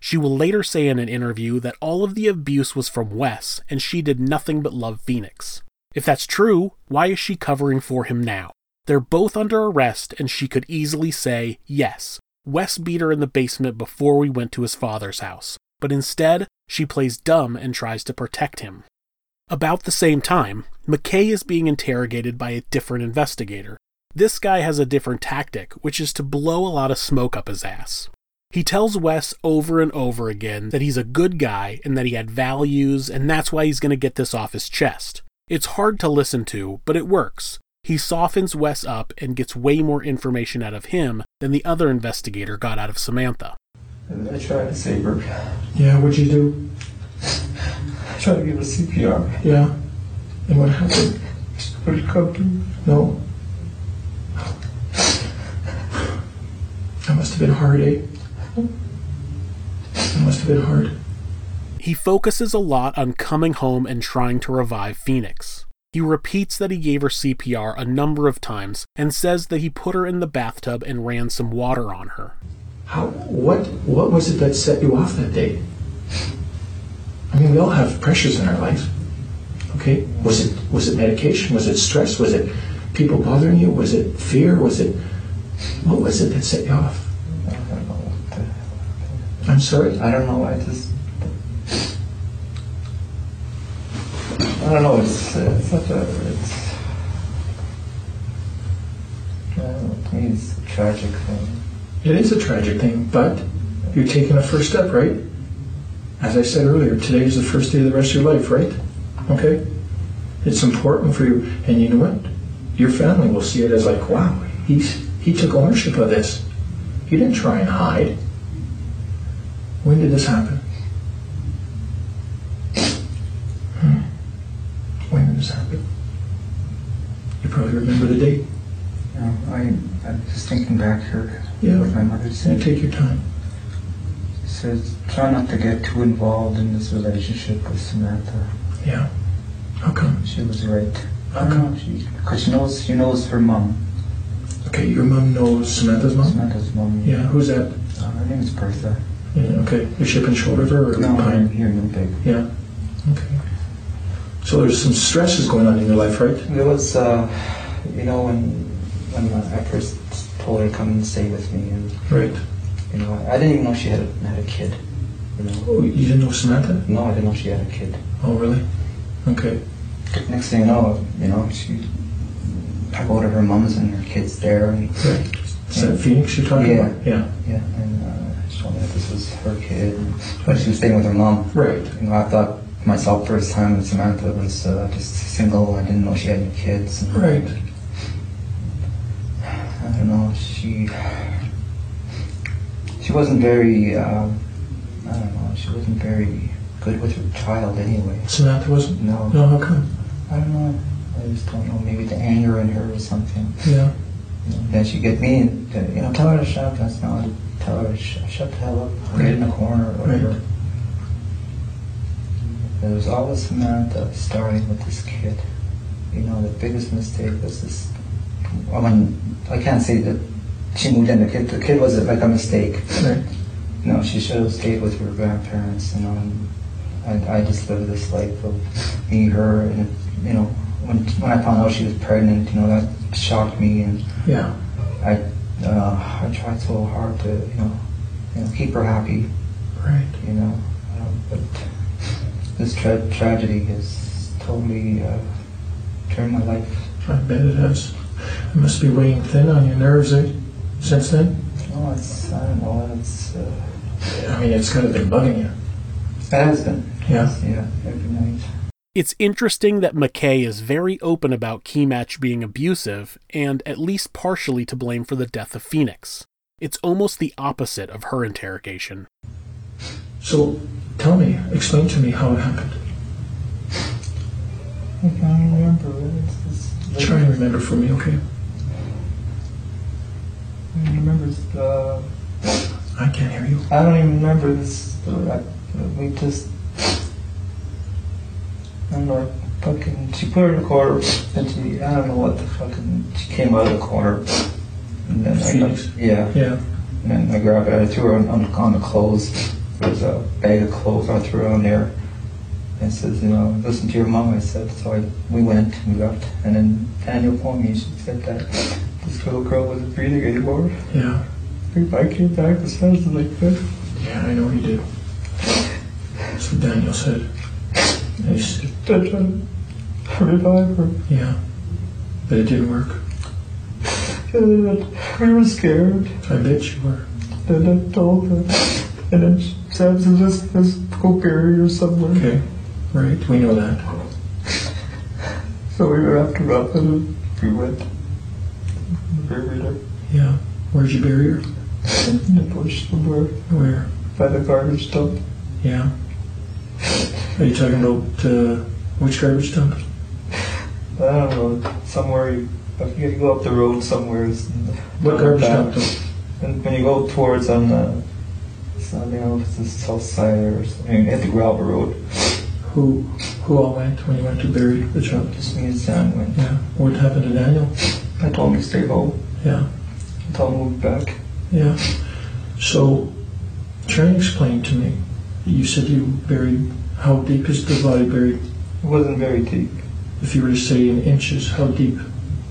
She will later say in an interview that all of the abuse was from Wes and she did nothing but love Phoenix. If that's true, why is she covering for him now? They're both under arrest, and she could easily say, yes, Wes beat her in the basement before we went to his father's house, but instead, she plays dumb and tries to protect him. About the same time, McKay is being interrogated by a different investigator. This guy has a different tactic, which is to blow a lot of smoke up his ass. He tells Wes over and over again that he's a good guy and that he had values, and that's why he's going to get this off his chest. It's hard to listen to, but it works. He softens Wes up and gets way more information out of him than the other investigator got out of Samantha. I tried to save her. Yeah, what'd you do? I tried to give her CPR. Yeah. And what happened? Would it come to? No. That must have been hard, eh? That must have been hard. He focuses a lot on coming home and trying to revive Phoenix. He repeats that he gave her CPR a number of times and says that he put her in the bathtub and ran some water on her. How? What? What was it that set you off that day? I mean, we all have pressures in our life. Okay, was it was it medication? Was it stress? Was it people bothering you? Was it fear? Was it what was it that set you off? I don't know. I'm sorry. I don't know. I just. I don't know. It's, it's such a. It's. To me, it's a tragic thing. It is a tragic thing, but you're taking a first step, right? As I said earlier, today is the first day of the rest of your life, right? Okay? It's important for you, and you know what? Your family will see it as like, wow, he's he took ownership of this. He didn't try and hide. When did this happen? Hmm. When did this happen? You probably remember the date. No, I, I'm just thinking back here. Yeah. What my mother You said. take your time. She says, try not to get too involved in this relationship with Samantha. Yeah. How come? She was right. How come? She, because she knows, she knows her mom. Okay, your mom knows Samantha's mom? Samantha's mom. Yeah, who's that? Uh, her name is Bertha. Yeah, okay. Is she up and shouldered her or No, behind? here in Winnipeg. Yeah. Okay. So there's some stresses going on in your life, right? There was, uh, you know, when when I first told her to come and stay with me, and Right. You know, I didn't even know she had a, had a kid. You know. Oh, you didn't know Samantha? No, I didn't know she had a kid. Oh, really? Okay. Next thing you know, you know, she I go to her mom's and her kids there. And, Right. Is that Phoenix you're talking yeah, about? Yeah. Yeah, and uh, she told me that this was her kid, but she was staying with her mom. Right. You know, I thought myself first time that Samantha was uh, just single. I didn't know she had any kids. And, Right. I don't know. She she wasn't very. Um, I don't know. She wasn't very good with her child anyway. Samantha wasn't? No. No, how come? I don't know. I just don't know. Maybe the anger in her or something. Yeah. You know, then she get me and uh, you know tell her to shut up. That's not. Tell her to sh- shut the hell up. Get in the corner or whatever. Right. There was always Samantha starting with this kid. You know, the biggest mistake was this. I mean, I can't say that she moved in. The kid, the kid was like a mistake. Right. Know, she should have stayed with her grandparents. You know, and I, I just lived this life of me, her, and you know, when when I found out she was pregnant, you know, that shocked me, and Yeah. I uh, I tried so hard to you know, you know, keep her happy. Right. You know, um, but this tra- tragedy has totally uh, turned my life. I bet it has. It must be weighing thin on your nerves, eh? Since then? Oh, it's I don't know. It's uh, I mean, it's kind of been bugging you. it has been. Yeah. Yeah, every night. It's interesting that McKay is very open about Kematch being abusive and at least partially to blame for the death of Phoenix. It's almost the opposite of her interrogation. So, tell me, explain to me how it happened. I can't remember. It's, it's, Try and remember for me, okay? Remember. Uh, I can't hear you. I don't even remember this. We just. I don't know. Fucking. She put her in the corner, and she. I don't know what the fucking. She came out of the corner, and then I got, yeah. Yeah. And then I grabbed it. I threw her on, on, on the clothes. There was a bag of clothes. I threw on there. And says, you know, listen to your mom. I said. So I, we went. We left. And then Daniel called me. She said that this little girl wasn't breathing anymore. Yeah. If I came back, the sounds like this. Yeah, I know he did. So Daniel said. He said, They're trying to revive her. yeah. But it didn't work. And then we were scared. I bet you were. And I told her. And then Sam said, just, just go bury her somewhere. Okay. Right, we know that. So we wrapped her up and we went. Buried her Yeah. Where'd you bury her? in the bush somewhere Where? by the garbage dump. Yeah. Are you talking about uh, which garbage dump? I don't know, somewhere, you, I you go up the road somewhere. it's in the- What garbage dump? And when you go towards on the, it's not, you know, it's the south side or something, at the gravel road. Who who all went when you went to bury the child? Just me and Sam went. Yeah. What happened to Daniel? I told him to stay home. Yeah. I told him to move back. Yeah. So, try and explain to me. You said you buried. How deep is the body buried? It wasn't very deep. If you were to say in inches, how deep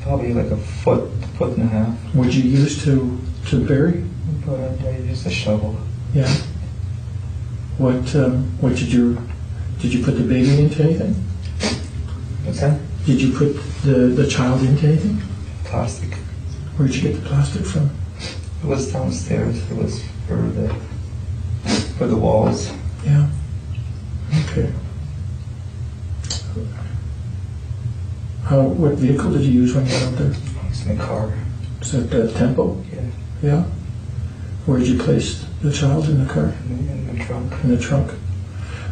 Probably like a foot, foot and a half. would you use to to bury? But I, I used a shovel. Yeah. What um, what did you did you put the baby into anything? What's that? Did you put the the child into anything? Plastic. Where'd you get the plastic from? It was downstairs. It was for the for the walls. Yeah. Okay. How what vehicle did you use when you went out there? It's my car. Is that the Tempo? Yeah. Yeah. Where did you place the child in the car? In the trunk. In the trunk.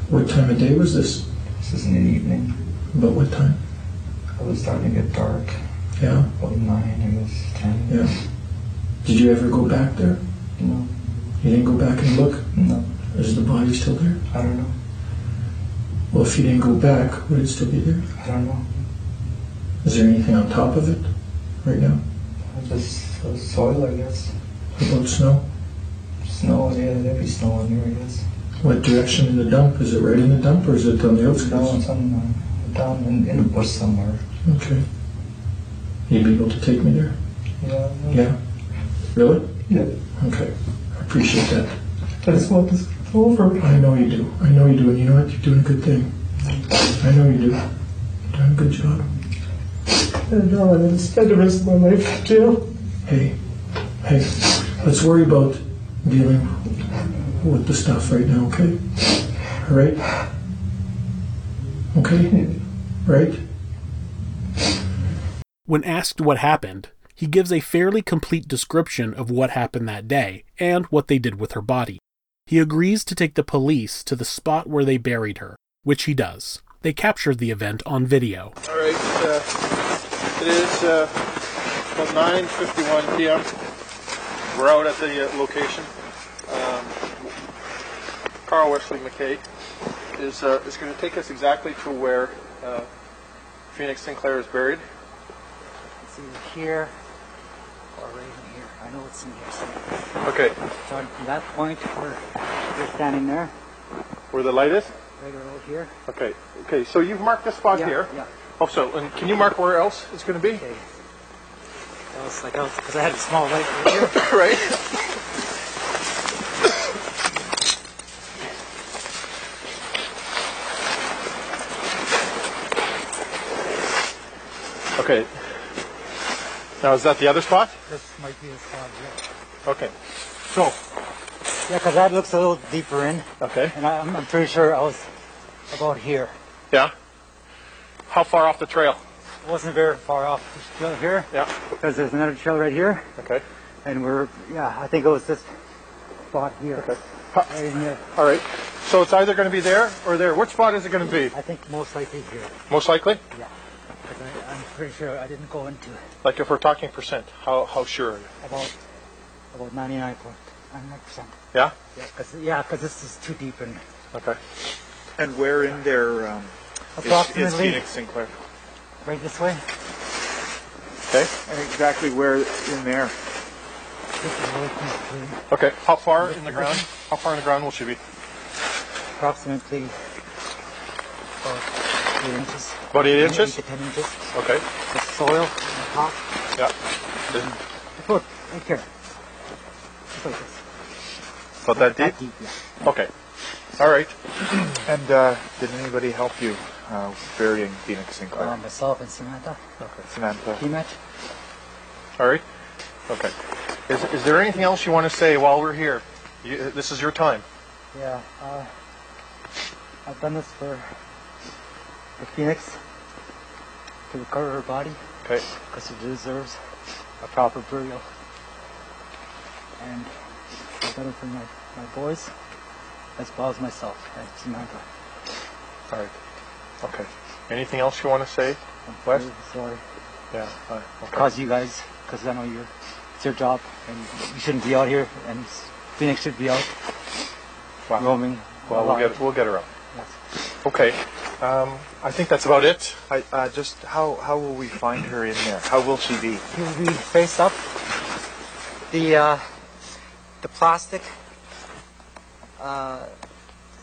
What time of day was this? This is in the evening. About what time? It was starting to get dark. Yeah. About nine. It was ten. Yeah. Did you ever go back there? No. You didn't go back and look? No. Is the body still there? I don't know. Well, if you didn't go back, would it still be there? I don't know. Is there anything on top of it right now? Just uh, soil, I guess. What about snow? Snow. Yeah, there'd be snow in there, I guess. What direction in the dump? Is it right in the dump or is it on the No, outskirts? it's on, uh, down in, in the bush somewhere. Okay. You'd be able to take me there? Yeah. Yeah. Really? Yeah. Okay. I appreciate that. I just want this over. I know you do. I know you do. And you know what? You're doing a good thing. I know you do. You're doing a good job. No, and then spend the rest of my life in jail. Hey, hey, let's worry about dealing with the stuff right now, okay? All right? Okay? Right? When asked what happened, he gives a fairly complete description of what happened that day and what they did with her body. He agrees to take the police to the spot where they buried her, which he does. They captured the event on video. All right, uh, it is uh, about 9:51 p.m. We're out at the uh, location. Um, Karl Wesley McKay is uh, is going to take us exactly to where uh, Phoenix Sinclair is buried. It's either here or right in here. I know it's in here somewhere. Okay. So from that point where you're standing there, Where the light is? right around here. Okay. Okay. So you've marked this spot Yeah, here. yeah. Oh, so and can you mark where else it's going to be? Okay. That was like I because I had a small light right here. right. Okay. Now is that the other spot? This might be the spot. Yeah. Okay. So. Yeah, because that looks a little deeper in. Okay. And I, I'm, I'm pretty sure I was about here. Yeah. How far off the trail? It wasn't very far off this trail here. Yeah. Because there's another trail right here. Okay. And we're yeah, I think it was this spot here. Okay. Right in here. All right. So it's either going to be there or there. Which spot is it going to be? I think most likely here. Most likely? Yeah. 'Cause I, I'm pretty sure I didn't go into it. Like if we're talking percent, how how sure are you? about about 99 percent. Yeah. Yeah, because yeah, 'cause this is too deep in. Okay. And where in there um, is, is Approximately. Phoenix Sinclair? Right this way. Okay. And exactly where in there? This is away from the. Okay. How far in the ground? How far in the ground will she be? Approximately about inches. About eight inches? Eight to ten inches. Okay. The soil the top. Yeah. Look, right here. Just like this. About that deep? That deep, yeah. Okay. All right. And uh, did anybody help you uh, burying Phoenix Sinclair? Uh, myself and Samantha. Okay. Samantha. He met. All right. Okay. Is, is there anything else you want to say while we're here? You, this is your time. Yeah. Uh, I've done this for for Phoenix to recover her body Okay. because she deserves a proper burial. And it for my, my boys as well as myself and Samantha. All right. Okay. Anything else you want to say, I'm Wes? sorry. Yeah. right, okay. Cause you guys, because I know you're, it's your job and you shouldn't be out here and Phoenix should be out roaming. Well, we'll get we'll get her out. Yes. Okay. Um, I think that's about it. I, uh, just how how will we find her in there? How will she be? He will be face up. The uh, the plastic uh,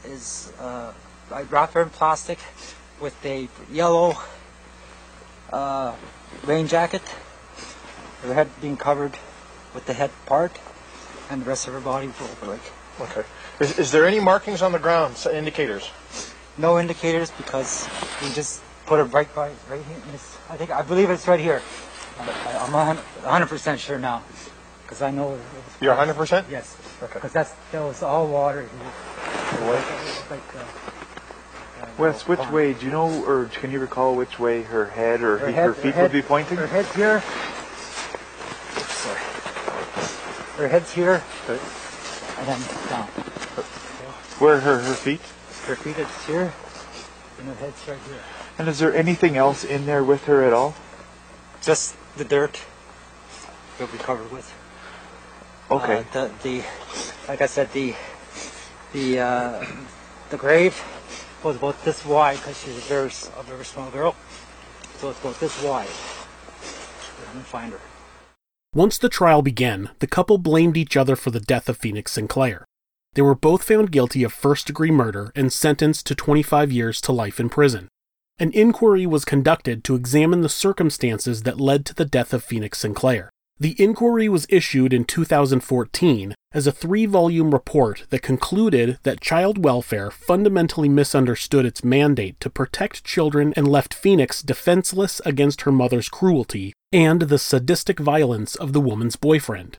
is uh, I wrap her in plastic with a yellow uh, rain jacket. Her head being covered with the head part, and the rest of her body will like Okay. Is, is there any markings on the ground, indicators? No indicators because we just put it right by right here. I think I believe it's right here. I, I'm hundred percent sure now because I know. it You're 100%? Yes. Okay. Because that's that was all water here. Like, uh, Wes, which way? Do you know, or can you recall which way her head or her, he- head, her feet her would be pointing? Her head's here. Sorry. Her head's here. Okay. And then down. Where her her feet? Her feet is here. And her head's right here. And is there anything else in there with her at all? Just the dirt. We'll be covered with. Okay. Uh, the the like I said the the uh, the grave was about this wide because she's a very a very small girl, so it's about this wide. We're gonna find her. Once the trial began, the couple blamed each other for the death of Phoenix Sinclair. They were both found guilty of first degree murder and sentenced to 25 years to life in prison. An inquiry was conducted to examine the circumstances that led to the death of Phoenix Sinclair. The inquiry was issued in 2014 as a three volume report that concluded that child welfare fundamentally misunderstood its mandate to protect children and left Phoenix defenseless against her mother's cruelty and the sadistic violence of the woman's boyfriend.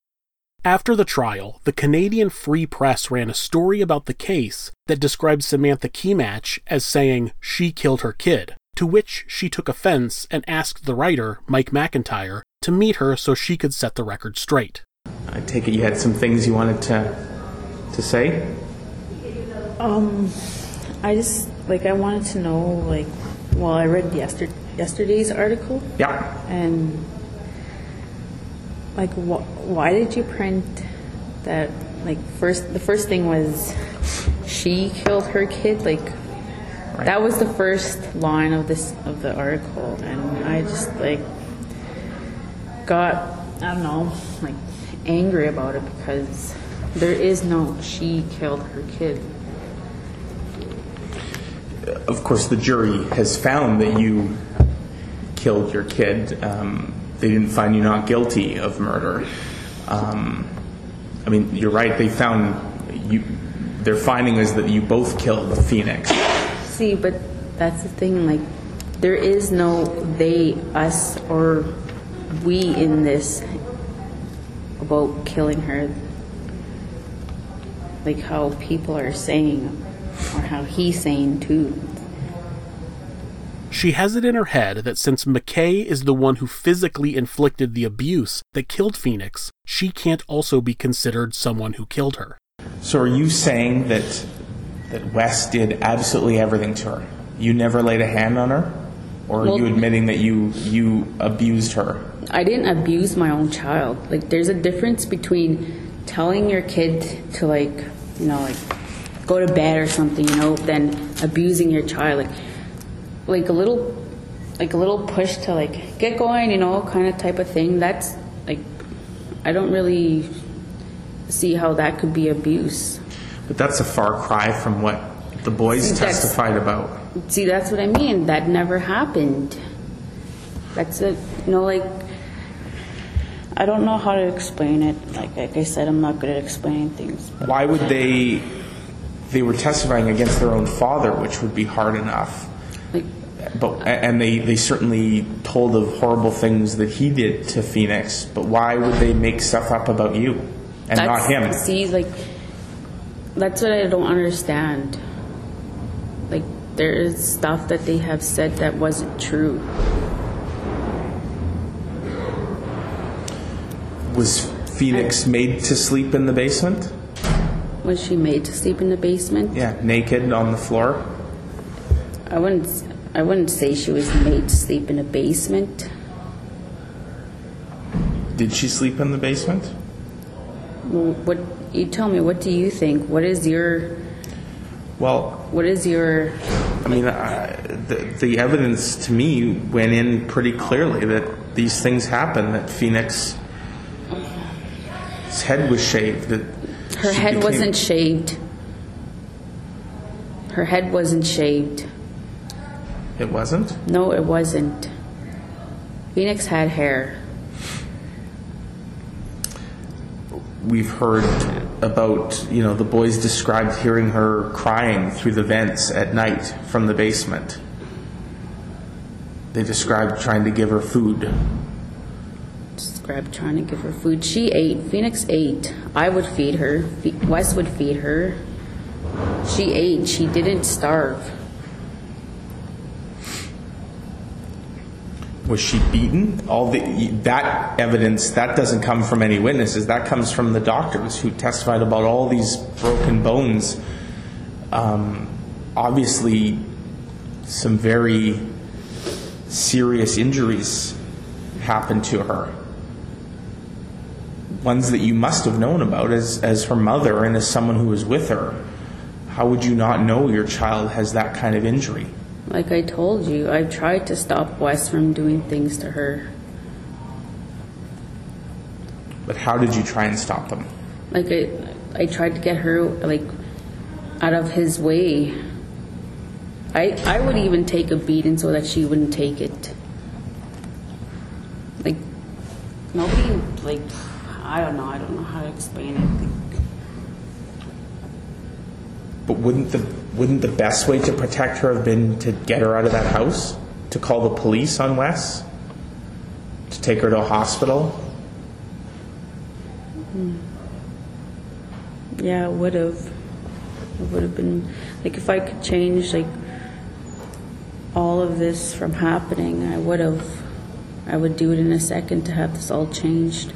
After the trial, the Canadian Free Press ran a story about the case that described Samantha Kematch as saying she killed her kid, to which she took offense and asked the writer, Mike McIntyre, to meet her so she could set the record straight. I take it you had some things you wanted to to say. Um, I just like I wanted to know like, well, I read yester- yesterday's article. Yeah. And like, wh- why did you print that? Like, first, the first thing was she killed her kid. Like, that was the first line of this of the article, and I just like got I don't know like angry about it because there is no she killed her kid. Of course, the jury has found that you killed your kid. Um, they didn't find you not guilty of murder. Um, I mean, you're right. They found you. Their finding is that you both killed the Phoenix. See, but that's the thing. Like, there is no they, us, or we in this about killing her. Like how people are saying, or how he's saying too. She has it in her head that since McKay is the one who physically inflicted the abuse that killed Phoenix, she can't also be considered someone who killed her. So, are you saying that that Wes did absolutely everything to her? You never laid a hand on her, or are Well- you admitting that you you abused her? I didn't abuse my own child. Like, there's a difference between telling your kid to, like, you know, like, go to bed or something, you know, than abusing your child. Like, like a little, like a little push to, like, get going, you know, kind of type of thing. That's, like, I don't really see how that could be abuse. But that's a far cry from what the boys That's- testified about. See, that's what I mean. That never happened. That's it. you know, like, I don't know how to explain it. Like, like I said, I'm not good at explaining things. Why would they? They were testifying against their own father, which would be hard enough. But and they they certainly told of horrible things that he did to Phoenix. But why would they make stuff up about you and not That's- him? See, like, that's what I don't understand. Like, there is stuff that they have said that wasn't true. Was Phoenix made to sleep in the basement? Was she made to sleep in the basement? Yeah, naked on the floor. I wouldn't. I wouldn't say she was made to sleep in a basement. Did she sleep in the basement? Well, What you tell me? What do you think? What is your? Well, What is your? I mean, uh, the, the evidence to me went in pretty clearly that these things happen. That Phoenix's head was shaved. That Her she head became- wasn't shaved. Her head wasn't shaved. It wasn't. No, it wasn't. Phoenix had hair. We've heard about you know the boys described hearing her crying through the vents at night from the basement. They described trying to give her food. Described trying to give her food. She ate. Phoenix ate. I would feed her. Fe- Wes would feed her. She ate. She didn't starve. Was she beaten? All the that evidence that doesn't come from any witnesses. That comes from the doctors who testified about all these broken bones. Um, obviously, some very serious injuries happened to her. Ones that you must have known about as as her mother and as someone who was with her. How would you not know your child has that kind of injury? Like I told you, I tried to stop Wes from doing things to her. But how did you try and stop them? Like I, I tried to get her like out of his way. I I would even take a beating so that she wouldn't take it. Like nobody like, I don't know. I don't know how to explain it. But wouldn't the wouldn't the best way to protect her have been to get her out of that house? To call the police on Wes? To take her to a hospital? Hmm. Yeah, it would have. It would have been like if I could change like all of this from happening, I would have. I would do it in a second to have this all changed.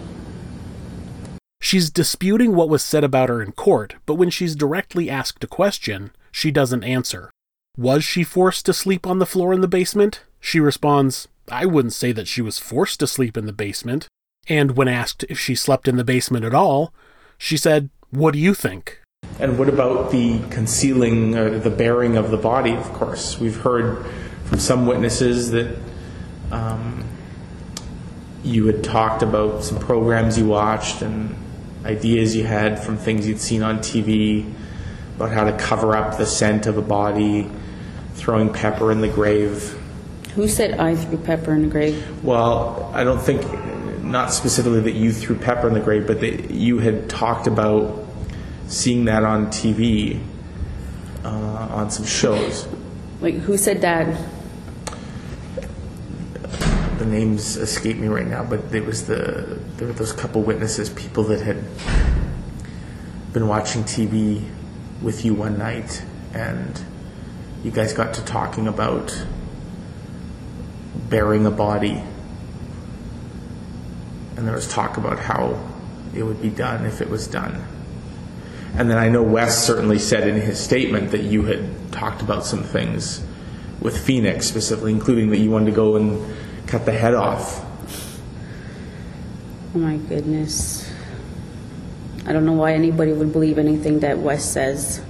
She's disputing what was said about her in court, but when she's directly asked a question, she doesn't answer. Was she forced to sleep on the floor in the basement? She responds, I wouldn't say that she was forced to sleep in the basement. And when asked if she slept in the basement at all, she said, What do you think? And what about the concealing or the bearing of the body, of course? We've heard from some witnesses that um, you had talked about some programs you watched and ideas you had from things you'd seen on TV about how to cover up the scent of a body, throwing pepper in the grave. Who said I threw pepper in the grave? Well, I don't think, not specifically that you threw pepper in the grave, but that you had talked about seeing that on TV uh, on some shows. Like, who said that? The names escape me right now, but it was the there were those couple witnesses, people that had been watching TV with you one night, and you guys got to talking about burying a body, and there was talk about how it would be done if it was done. And then I know Wes certainly said in his statement that you had talked about some things with Phoenix specifically, including that you wanted to go and cut the head off. Oh my goodness. I don't know why anybody would believe anything that Wes says.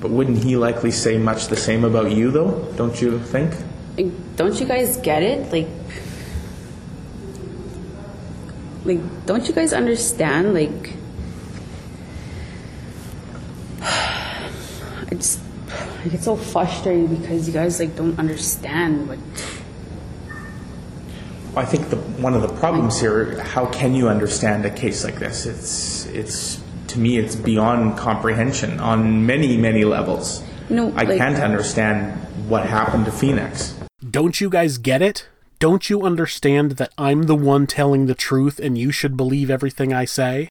But wouldn't he likely say much the same about you, though? Don't you think? Like, Don't you guys get it? Like, like, don't you guys understand? Like, I just, I get so frustrated because you guys like don't understand what. I think the, one of the problems here, how can you understand a case like this? It's, it's to me, it's beyond comprehension on many, many levels. No, I like- can't understand what happened to Phoenix. Don't you guys get it? Don't you understand that I'm the one telling the truth and you should believe everything I say?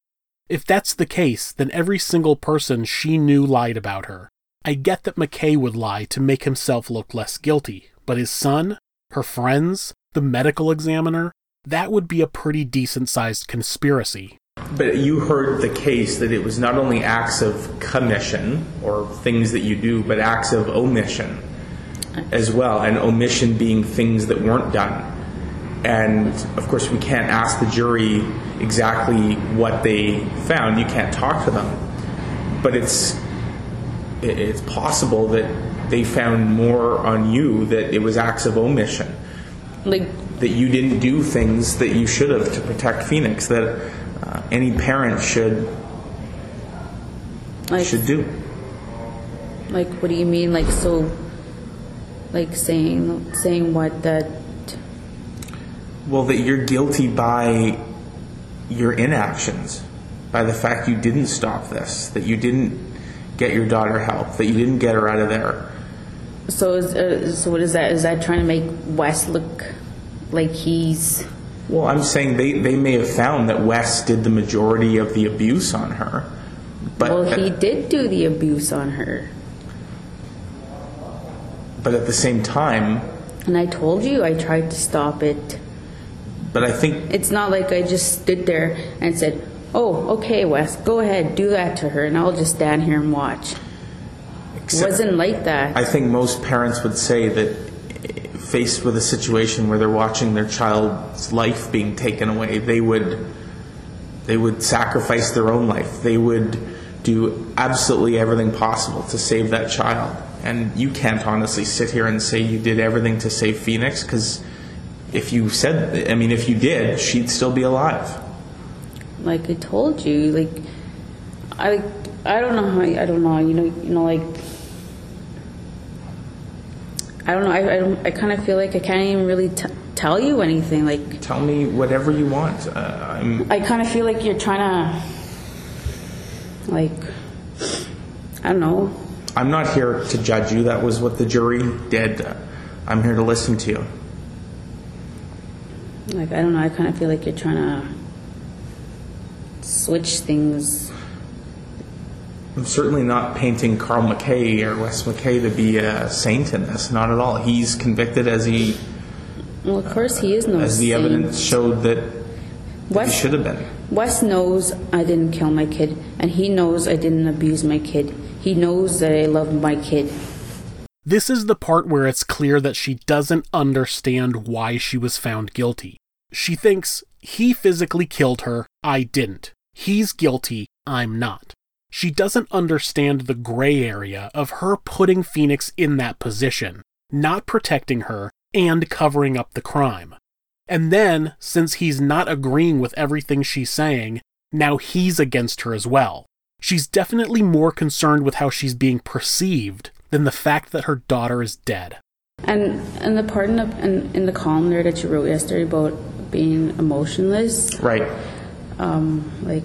If that's the case, then every single person she knew lied about her. I get that McKay would lie to make himself look less guilty, but his son, her friends, the medical examiner, that would be a pretty decent sized conspiracy. But you heard the case that it was not only acts of commission or things that you do, but acts of omission as well, and omission being things that weren't done. And of course, we can't ask the jury exactly what they found. You can't talk to them. But it's it's possible that they found more on you that it was acts of omission. Like that you didn't do things that you should have to protect Phoenix. That uh, any parent should Like- should do. Like, what do you mean? Like, so, like saying saying what that Well, that you're guilty by your inactions, by the fact you didn't stop this, that you didn't get your daughter help, that you didn't get her out of there. So is uh, so what is that? Is that trying to make Wes look like he's Well, I'm saying they, they may have found that Wes did the majority of the abuse on her, but well? He did do the abuse on her, but at the same time, and I told you I tried to stop it. but I think It's not like I just stood there and said, "Oh, okay, Wes, go ahead, do that to her, and I'll just stand here and watch." It wasn't like that. I think most parents would say that faced with a situation where they're watching their child's life being taken away, they would they would sacrifice their own life. They would do absolutely everything possible to save that child. And you can't honestly sit here and say you did everything to save Phoenix because if you said, I mean, if you did, she'd still be alive. like I told you, like I I don't know how I don't know you know you know like I don't know I I, don't, I kind of feel like I can't even really t- tell you anything. Like, Tell me whatever you want. Uh, I'm. I kind of feel like you're trying to, like, I don't know. I'm not here to judge you. That was what the jury did. I'm here to listen to you. Like, I don't know. I kind of feel like you're trying to switch things. I'm certainly not painting Karl McKay or Wes McKay to be a saint in this. Not at all. He's convicted as he Well, of course, he is no as the saint. evidence showed that, that he Wes- should have been. Wes knows I didn't kill my kid, and he knows I didn't abuse my kid. He knows that I love my kid. This is the part where it's clear that she doesn't understand why she was found guilty. She thinks, he physically killed her, I didn't. He's guilty, I'm not. She doesn't understand the gray area of her putting Phoenix in that position, not protecting her, and covering up the crime. And then, since he's not agreeing with everything she's saying, now he's against her as well. She's definitely more concerned with how she's being perceived than the fact that her daughter is dead. And and the part in the in, in the column there that you wrote yesterday about being emotionless, Right. um, like,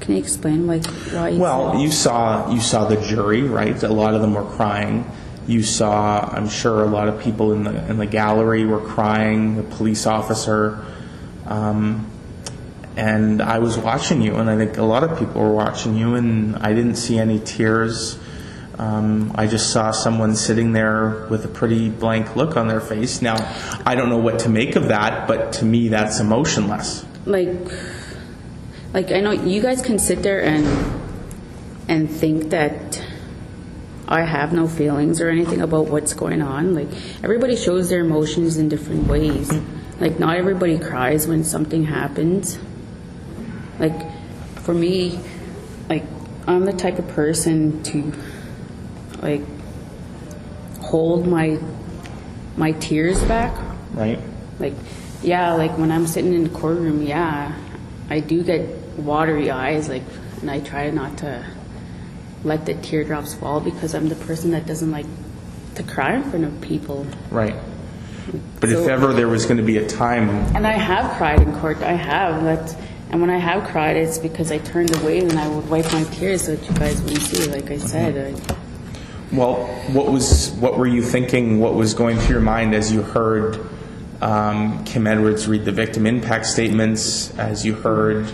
can you explain like why? You Well, said- you saw you saw the jury, right? A lot of them were crying. You saw, I'm sure, a lot of people in the in the gallery were crying. The police officer, um, and I was watching you, and I think a lot of people were watching you, and I didn't see any tears. Um, I just saw someone sitting there with a pretty blank look on their face. Now, I don't know what to make of that, but to me, that's emotionless. like like I know you guys can sit there and and think that I have no feelings or anything about what's going on. Like everybody shows their emotions in different ways. Like not everybody cries when something happens. Like for me, like I'm the type of person to like hold my my tears back Right? like yeah like when i'm sitting in the courtroom yeah i do get watery eyes like and i try not to let the teardrops fall because i'm the person that doesn't like to cry in front of people Right. But if So- ever there was going to be a time and i have cried in court i have but and when i have cried it's because i turned away and i would wipe my tears so that you guys wouldn't see like i said I, Well, what was what were you thinking? What was going through your mind as you heard um, Kim Edwards read the victim impact statements? As you heard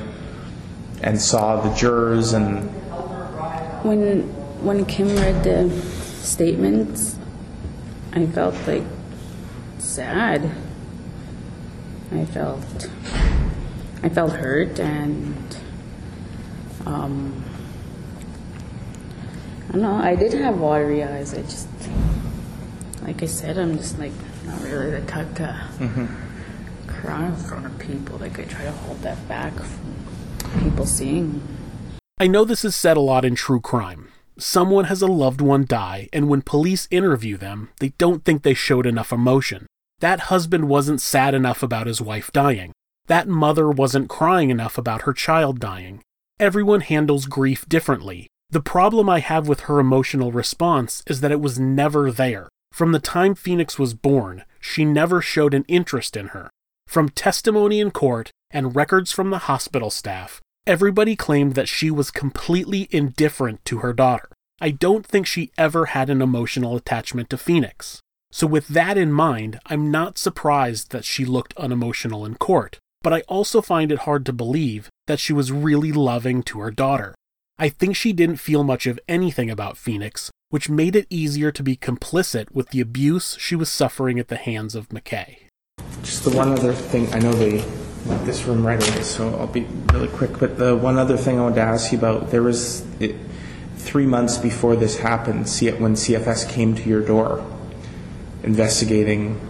and saw the jurors, and when when kim read the statements i felt like sad i felt i felt hurt and um I don't know. I did have watery eyes. I just, like I said, I'm just like not really the type to cry in front of people. Like I try to hold that back from people seeing. I know this is said a lot in true crime. Someone has a loved one die, and when police interview them, they don't think they showed enough emotion. That husband wasn't sad enough about his wife dying. That mother wasn't crying enough about her child dying. Everyone handles grief differently. The problem I have with her emotional response is that it was never there. From the time Phoenix was born, she never showed an interest in her. From testimony in court and records from the hospital staff, everybody claimed that she was completely indifferent to her daughter. I don't think she ever had an emotional attachment to Phoenix. So, with that in mind, I'm not surprised that she looked unemotional in court, but I also find it hard to believe that she was really loving to her daughter. I think she didn't feel much of anything about Phoenix, which made it easier to be complicit with the abuse she was suffering at the hands of McKay. Just the one other thing. I know they want this room right away, so I'll be really quick. But the one other thing I wanted to ask you about there was it, three months before this happened, C- when CFS came to your door investigating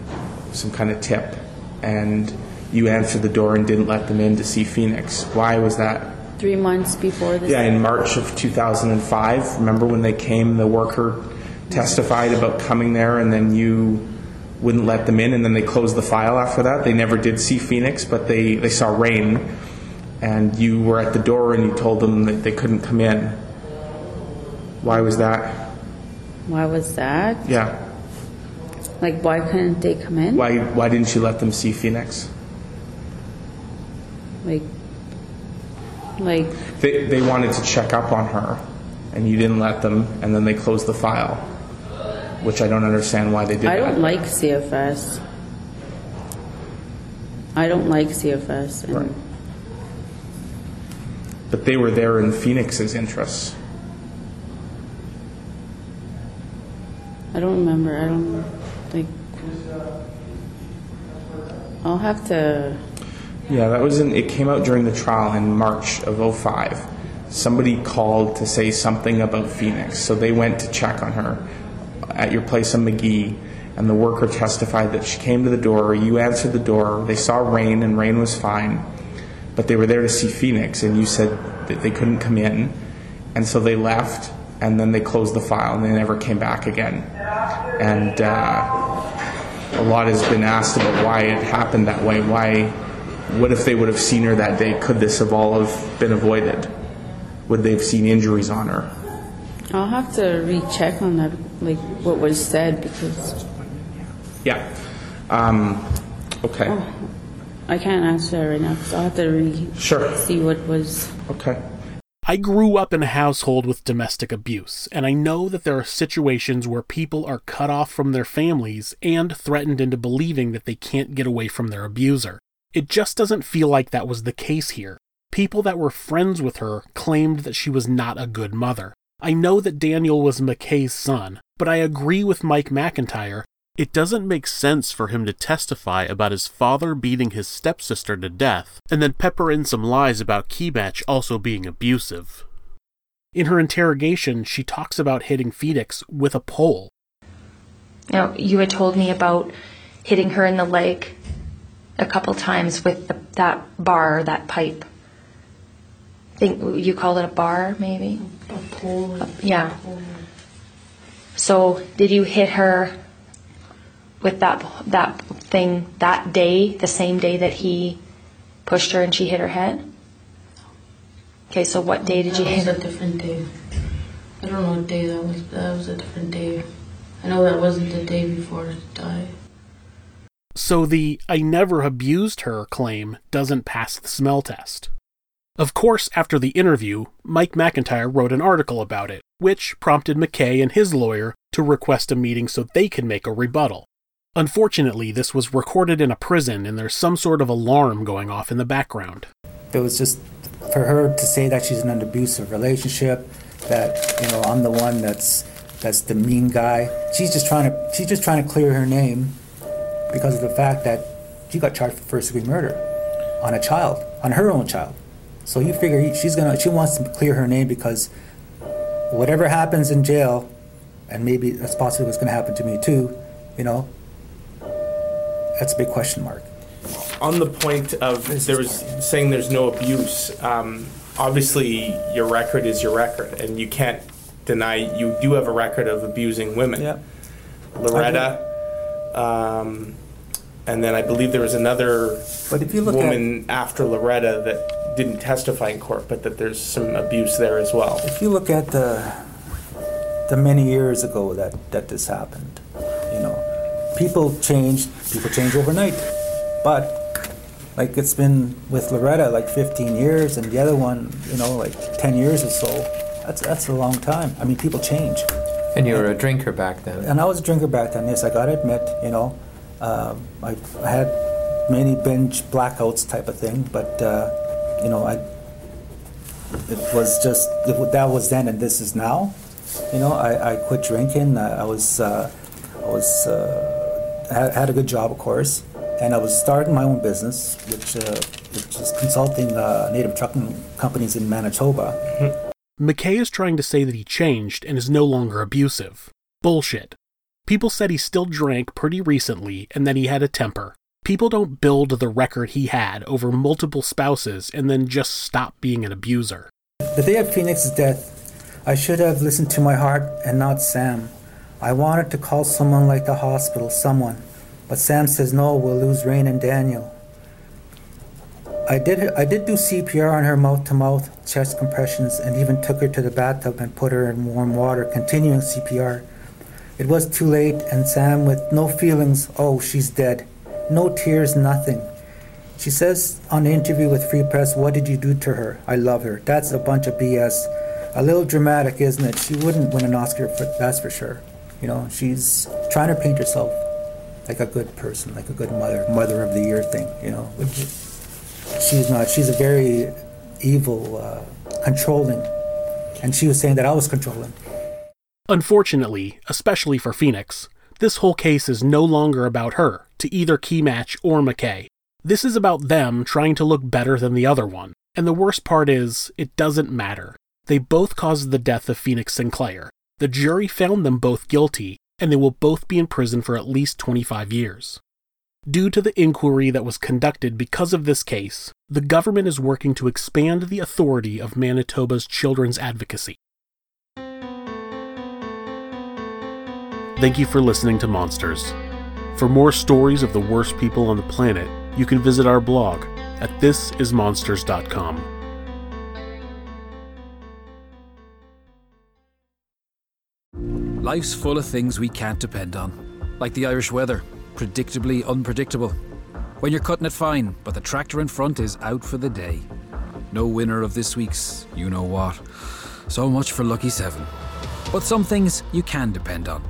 some kind of tip, and you answered the door and didn't let them in to see Phoenix. Why was that? Three months before this. Yeah, in March of 2005. Remember when they came, the worker testified about coming there, and then you wouldn't let them in, and then they closed the file after that. They never did see Phoenix, but they, they saw rain, and you were at the door and you told them that they couldn't come in. Why was that? Why was that? Yeah. Like, why couldn't they come in? Why why didn't you let them see Phoenix? Like, like They they wanted to check up on her, and you didn't let them, and then they closed the file, which I don't understand why they did I that. don't like CFS. I don't like CFS. And But they were there in Phoenix's interests. I don't remember. I don't like. I'll have to. Yeah, that was in. It came out during the trial in March of 05. Somebody called to say something about Phoenix, so they went to check on her at your place on McGee, and the worker testified that she came to the door. You answered the door. They saw rain, and rain was fine, but they were there to see Phoenix, and you said that they couldn't come in, and so they left, and then they closed the file, and they never came back again. And uh, a lot has been asked about why it happened that way. Why? What if they would have seen her that day? Could this have all have been avoided? Would they have seen injuries on her? I'll have to recheck on that, like what was said, because Yeah. Um, okay. I can't answer that right now. Because I'll have to re Sure. see what was. Okay. I grew up in a household with domestic abuse, and I know that there are situations where people are cut off from their families and threatened into believing that they can't get away from their abuser. It just doesn't feel like that was the case here. People that were friends with her claimed that she was not a good mother. I know that Daniel was McKay's son, but I agree with Mike McIntyre. It doesn't make sense for him to testify about his father beating his stepsister to death and then pepper in some lies about Kematch also being abusive. In her interrogation, she talks about hitting Phoenix with a pole. Now, you had told me about hitting her in the leg a couple times with the, that bar, that pipe. Think you called it a bar, maybe. A pole. Yeah. So, did you hit her with that that thing that day, the same day that he pushed her and she hit her head? Okay, so what day did you hit? that hit was a different day. I don't know what day that was. That was a different day. I know that wasn't the day before she died. So the I never abused her claim doesn't pass the smell test. Of course, after the interview, Mike McIntyre wrote an article about it, which prompted McKay and his lawyer to request a meeting so they could make a rebuttal. Unfortunately, this was recorded in a prison and there's some sort of alarm going off in the background. It was just for her to say that she's in an abusive relationship, that you know I'm the one that's that's the mean guy. She's just trying to she's just trying to clear her name because of the fact that she got charged for first degree murder on a child, on her own child. So you figure she's gonna she wants to clear her name because whatever happens in jail, and maybe that's possibly what's gonna happen to me too, you know, that's a big question mark. On the point of there was saying there's no abuse, um, obviously your record is your record, and you can't deny you do have a record of abusing women. Yeah. Loretta, um, and then I believe there was another But if you look at- woman after Loretta that didn't testify in court, but that there's some abuse there as well. If you look at the the many years ago that that this happened, you know, people changed. People change overnight, but like it's been with Loretta like 15 years, and the other one, you know, like 10 years or so. That's that's a long time. I mean, people change. And you were a drinker back then. And I was a drinker back then. Yes, I gotta admit, you know, um, I, I had many binge blackouts type of thing, but uh, you know, I it was just that was then, and this is now. You know, I, I quit drinking. I, I was uh, I was uh, had, had a good job, of course, and I was starting my own business, which uh, which is consulting uh, native trucking companies in Manitoba. McKay is trying to say that he changed and is no longer abusive. Bullshit. People said he still drank pretty recently and that he had a temper. People don't build the record he had over multiple spouses and then just stop being an abuser. The day of Phoenix's death, I should have listened to my heart and not Sam. I wanted to call someone like the hospital, someone, but Sam says no, we'll lose Rain and Daniel. I did I did do CPR on her mouth to mouth, chest compressions, and even took her to the bathtub and put her in warm water, continuing CPR. It was too late, and Sam, with no feelings, oh, she's dead. No tears, nothing. She says on the interview with Free Press, What did you do to her? I love her. That's a bunch of BS. A little dramatic, isn't it? She wouldn't win an Oscar, for, that's for sure. You know, she's trying to paint herself like a good person, like a good mother, mother of the year thing, you know. Which she's not. She's a very evil, uh, controlling. And she was saying that I was controlling. Unfortunately, especially for Phoenix, this whole case is no longer about her, to either Kematch or McKay. This is about them trying to look better than the other one. And the worst part is, it doesn't matter. They both caused the death of Phoenix Sinclair. The jury found them both guilty, and they will both be in prison for at least 25 years. Due to the inquiry that was conducted because of this case, the government is working to expand the authority of Manitoba's children's advocacy. Thank you for listening to Monsters. For more stories of the worst people on the planet, you can visit our blog at thisismonsters.com. Life's full of things we can't depend on, like the Irish weather, predictably unpredictable. When you're cutting it fine, but the tractor in front is out for the day. No winner of this week's you know what. So much for Lucky 7. But some things you can depend on,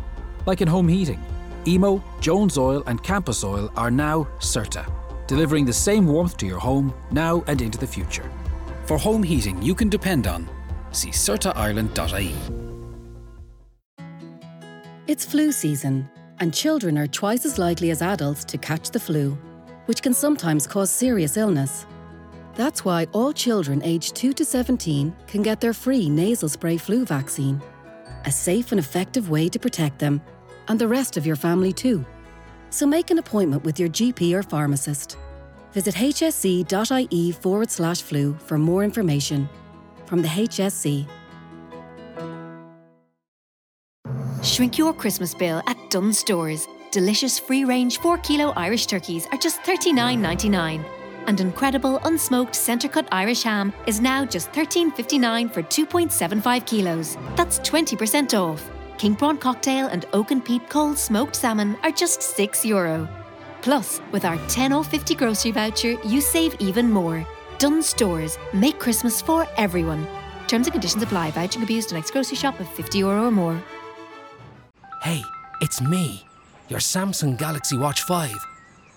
like in home heating. Emo, Jones Oil, and Campus Oil are now CERTA, delivering the same warmth to your home now and into the future. For home heating you can depend on, see CERTAIreland.ie. It's flu season, and children are twice as likely as adults to catch the flu, which can sometimes cause serious illness. That's why all children aged 2 to 17 can get their free nasal spray flu vaccine. A safe and effective way to protect them, and the rest of your family too. So make an appointment with your GP or pharmacist. Visit hse.ie forward slash flu for more information. From the HSE. Shrink your Christmas bill at Dunnes Stores. Delicious free range 4 kilo Irish turkeys are just $39.99. And incredible unsmoked centre cut Irish ham is now just $13.59 for 2.75 kilos. That's 20% off. King prawn cocktail and oak and peat cold smoked salmon are just 6 euro. Plus, with our 10 off 50 grocery voucher, you save even more. Dunnes Stores. Make Christmas for everyone. Terms and conditions apply. Voucher can be used in next grocery shop of 50 euro or more. Hey, it's me, your Samsung Galaxy Watch 5.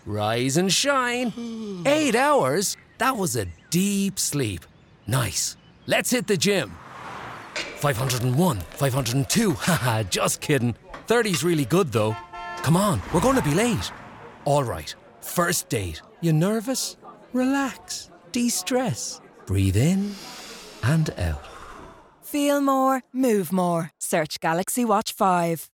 Rise and shine. Hmm. Eight hours? That was a deep sleep. Nice. Let's hit the gym. 501, 502. Haha, just kidding. 30's really good though. Come on, we're going to be late. All right, first date. You nervous? Relax. De stress. Breathe in and out. Feel more, move more. Search Galaxy Watch 5.